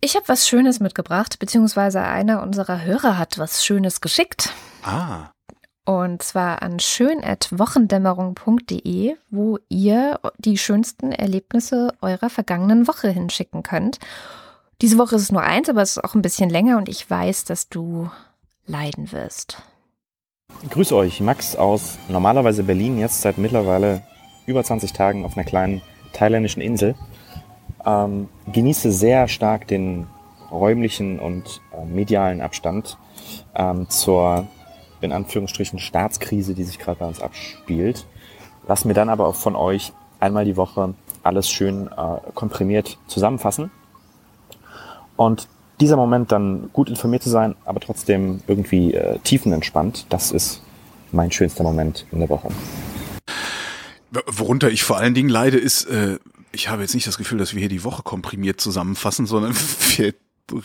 Ich habe was Schönes mitgebracht, beziehungsweise einer unserer Hörer hat was Schönes geschickt. Ah. Und zwar an schön.wochendämmerung.de, wo ihr die schönsten Erlebnisse eurer vergangenen Woche hinschicken könnt. Diese Woche ist es nur eins, aber es ist auch ein bisschen länger und ich weiß, dass du leiden wirst. Grüß euch, Max aus normalerweise Berlin, jetzt seit mittlerweile über 20 Tagen auf einer kleinen thailändischen Insel. Ähm, genieße sehr stark den räumlichen und äh, medialen Abstand ähm, zur in Anführungsstrichen Staatskrise, die sich gerade bei uns abspielt. Lass mir dann aber auch von euch einmal die Woche alles schön äh, komprimiert zusammenfassen. Und dieser Moment dann gut informiert zu sein, aber trotzdem irgendwie äh, tiefenentspannt, das ist mein schönster Moment in der Woche. Worunter ich vor allen Dingen leide, ist, äh, ich habe jetzt nicht das Gefühl, dass wir hier die Woche komprimiert zusammenfassen, sondern wir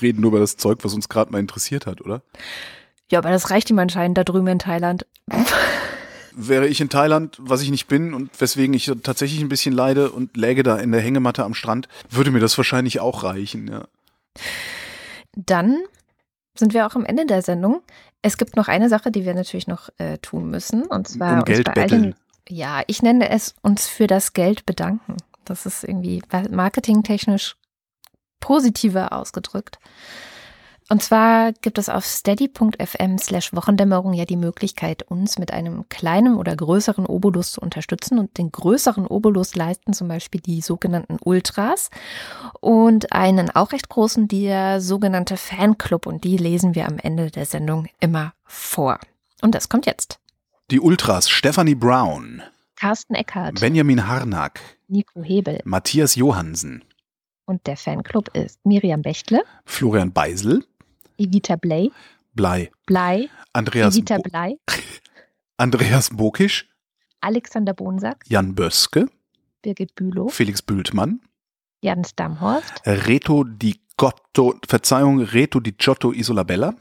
reden nur über das Zeug, was uns gerade mal interessiert hat, oder? Ja, aber das reicht ihm anscheinend da drüben in Thailand. Wäre ich in Thailand, was ich nicht bin und weswegen ich tatsächlich ein bisschen leide und läge da in der Hängematte am Strand, würde mir das wahrscheinlich auch reichen, ja. Dann sind wir auch am Ende der Sendung. Es gibt noch eine Sache, die wir natürlich noch äh, tun müssen. Und zwar um Geld bei all den, Ja, ich nenne es uns für das Geld bedanken. Das ist irgendwie marketingtechnisch positiver ausgedrückt. Und zwar gibt es auf steady.fm slash Wochendämmerung ja die Möglichkeit, uns mit einem kleinen oder größeren Obolus zu unterstützen. Und den größeren Obolus leisten zum Beispiel die sogenannten Ultras und einen auch recht großen, der sogenannte Fanclub. Und die lesen wir am Ende der Sendung immer vor. Und das kommt jetzt. Die Ultras Stephanie Brown, Carsten Eckhardt, Benjamin Harnack, Nico Hebel Matthias Johansen, und der Fanclub ist Miriam Bechtle, Florian Beisel, Evita Bley, Blei, Blei, Andreas, Evita Bo Blei, Andreas Bokisch, Alexander Bonsack, Jan Böske, Birgit Bülow, Felix Bültmann, Jans Damhorst, Reto Di Gotto, Verzeihung, Reto Di Giotto Isolabella,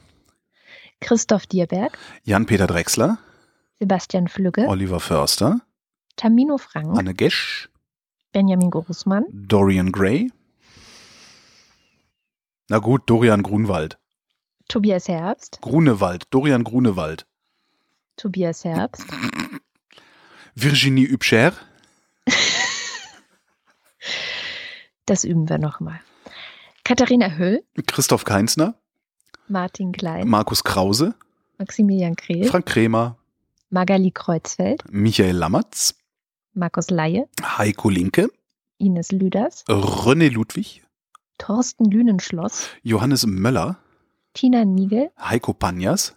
Christoph Dierberg, Jan-Peter Drechsler, Sebastian Flügge, Oliver Förster, Tamino Frank, Anne Gesch, Benjamin Großmann, Dorian Gray. Na gut, Dorian Grunwald. Tobias Herbst, Grunewald, Dorian Grunewald. Tobias Herbst, Virginie Hübscher, das üben wir nochmal. Katharina Höll, Christoph Keinsner, Martin Klein, Markus Krause, Maximilian Krehl, Frank Kremer, Magali Kreuzfeld, Michael Lammertz, Markus Laie, Heiko Linke, Ines Lüders, René Ludwig, Thorsten Lünenschloss, Johannes Möller, Tina Niegel, Heiko Panjas,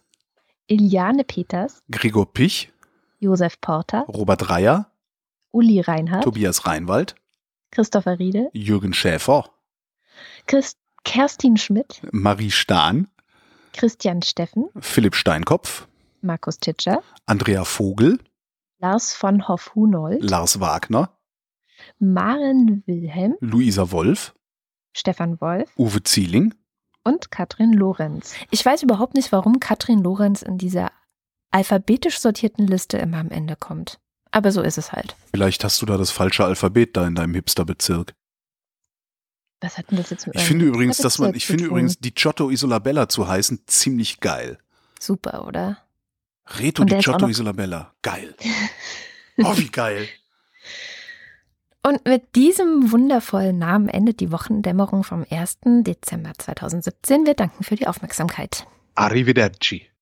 Iliane Peters, Gregor Pich, Josef Porter, Robert Reyer, Uli Reinhardt, Tobias Reinwald, Christopher Riedel, Jürgen Schäfer, Christ Kerstin Schmidt, Marie Stahn, Christian Steffen, Philipp Steinkopf, Markus Titscher, Andrea Vogel, Lars von Hoff-Hunold, Lars Wagner, Maren Wilhelm, Luisa Wolf, Stefan Wolf Uwe Zieling, und Katrin Lorenz. Ich weiß überhaupt nicht, warum Katrin Lorenz in dieser alphabetisch sortierten Liste immer am Ende kommt. Aber so ist es halt. Vielleicht hast du da das falsche Alphabet da in deinem Hipsterbezirk. Was hat denn das jetzt mit Ich finde übrigens, dass man, ich finde übrigens, die Giotto Isolabella zu heißen, ziemlich geil. Super, oder? Reto Und di Giotto Isolabella. Geil. Oh, wie geil. Und mit diesem wundervollen Namen endet die Wochendämmerung vom 1. Dezember 2017. Wir danken für die Aufmerksamkeit. Arrivederci.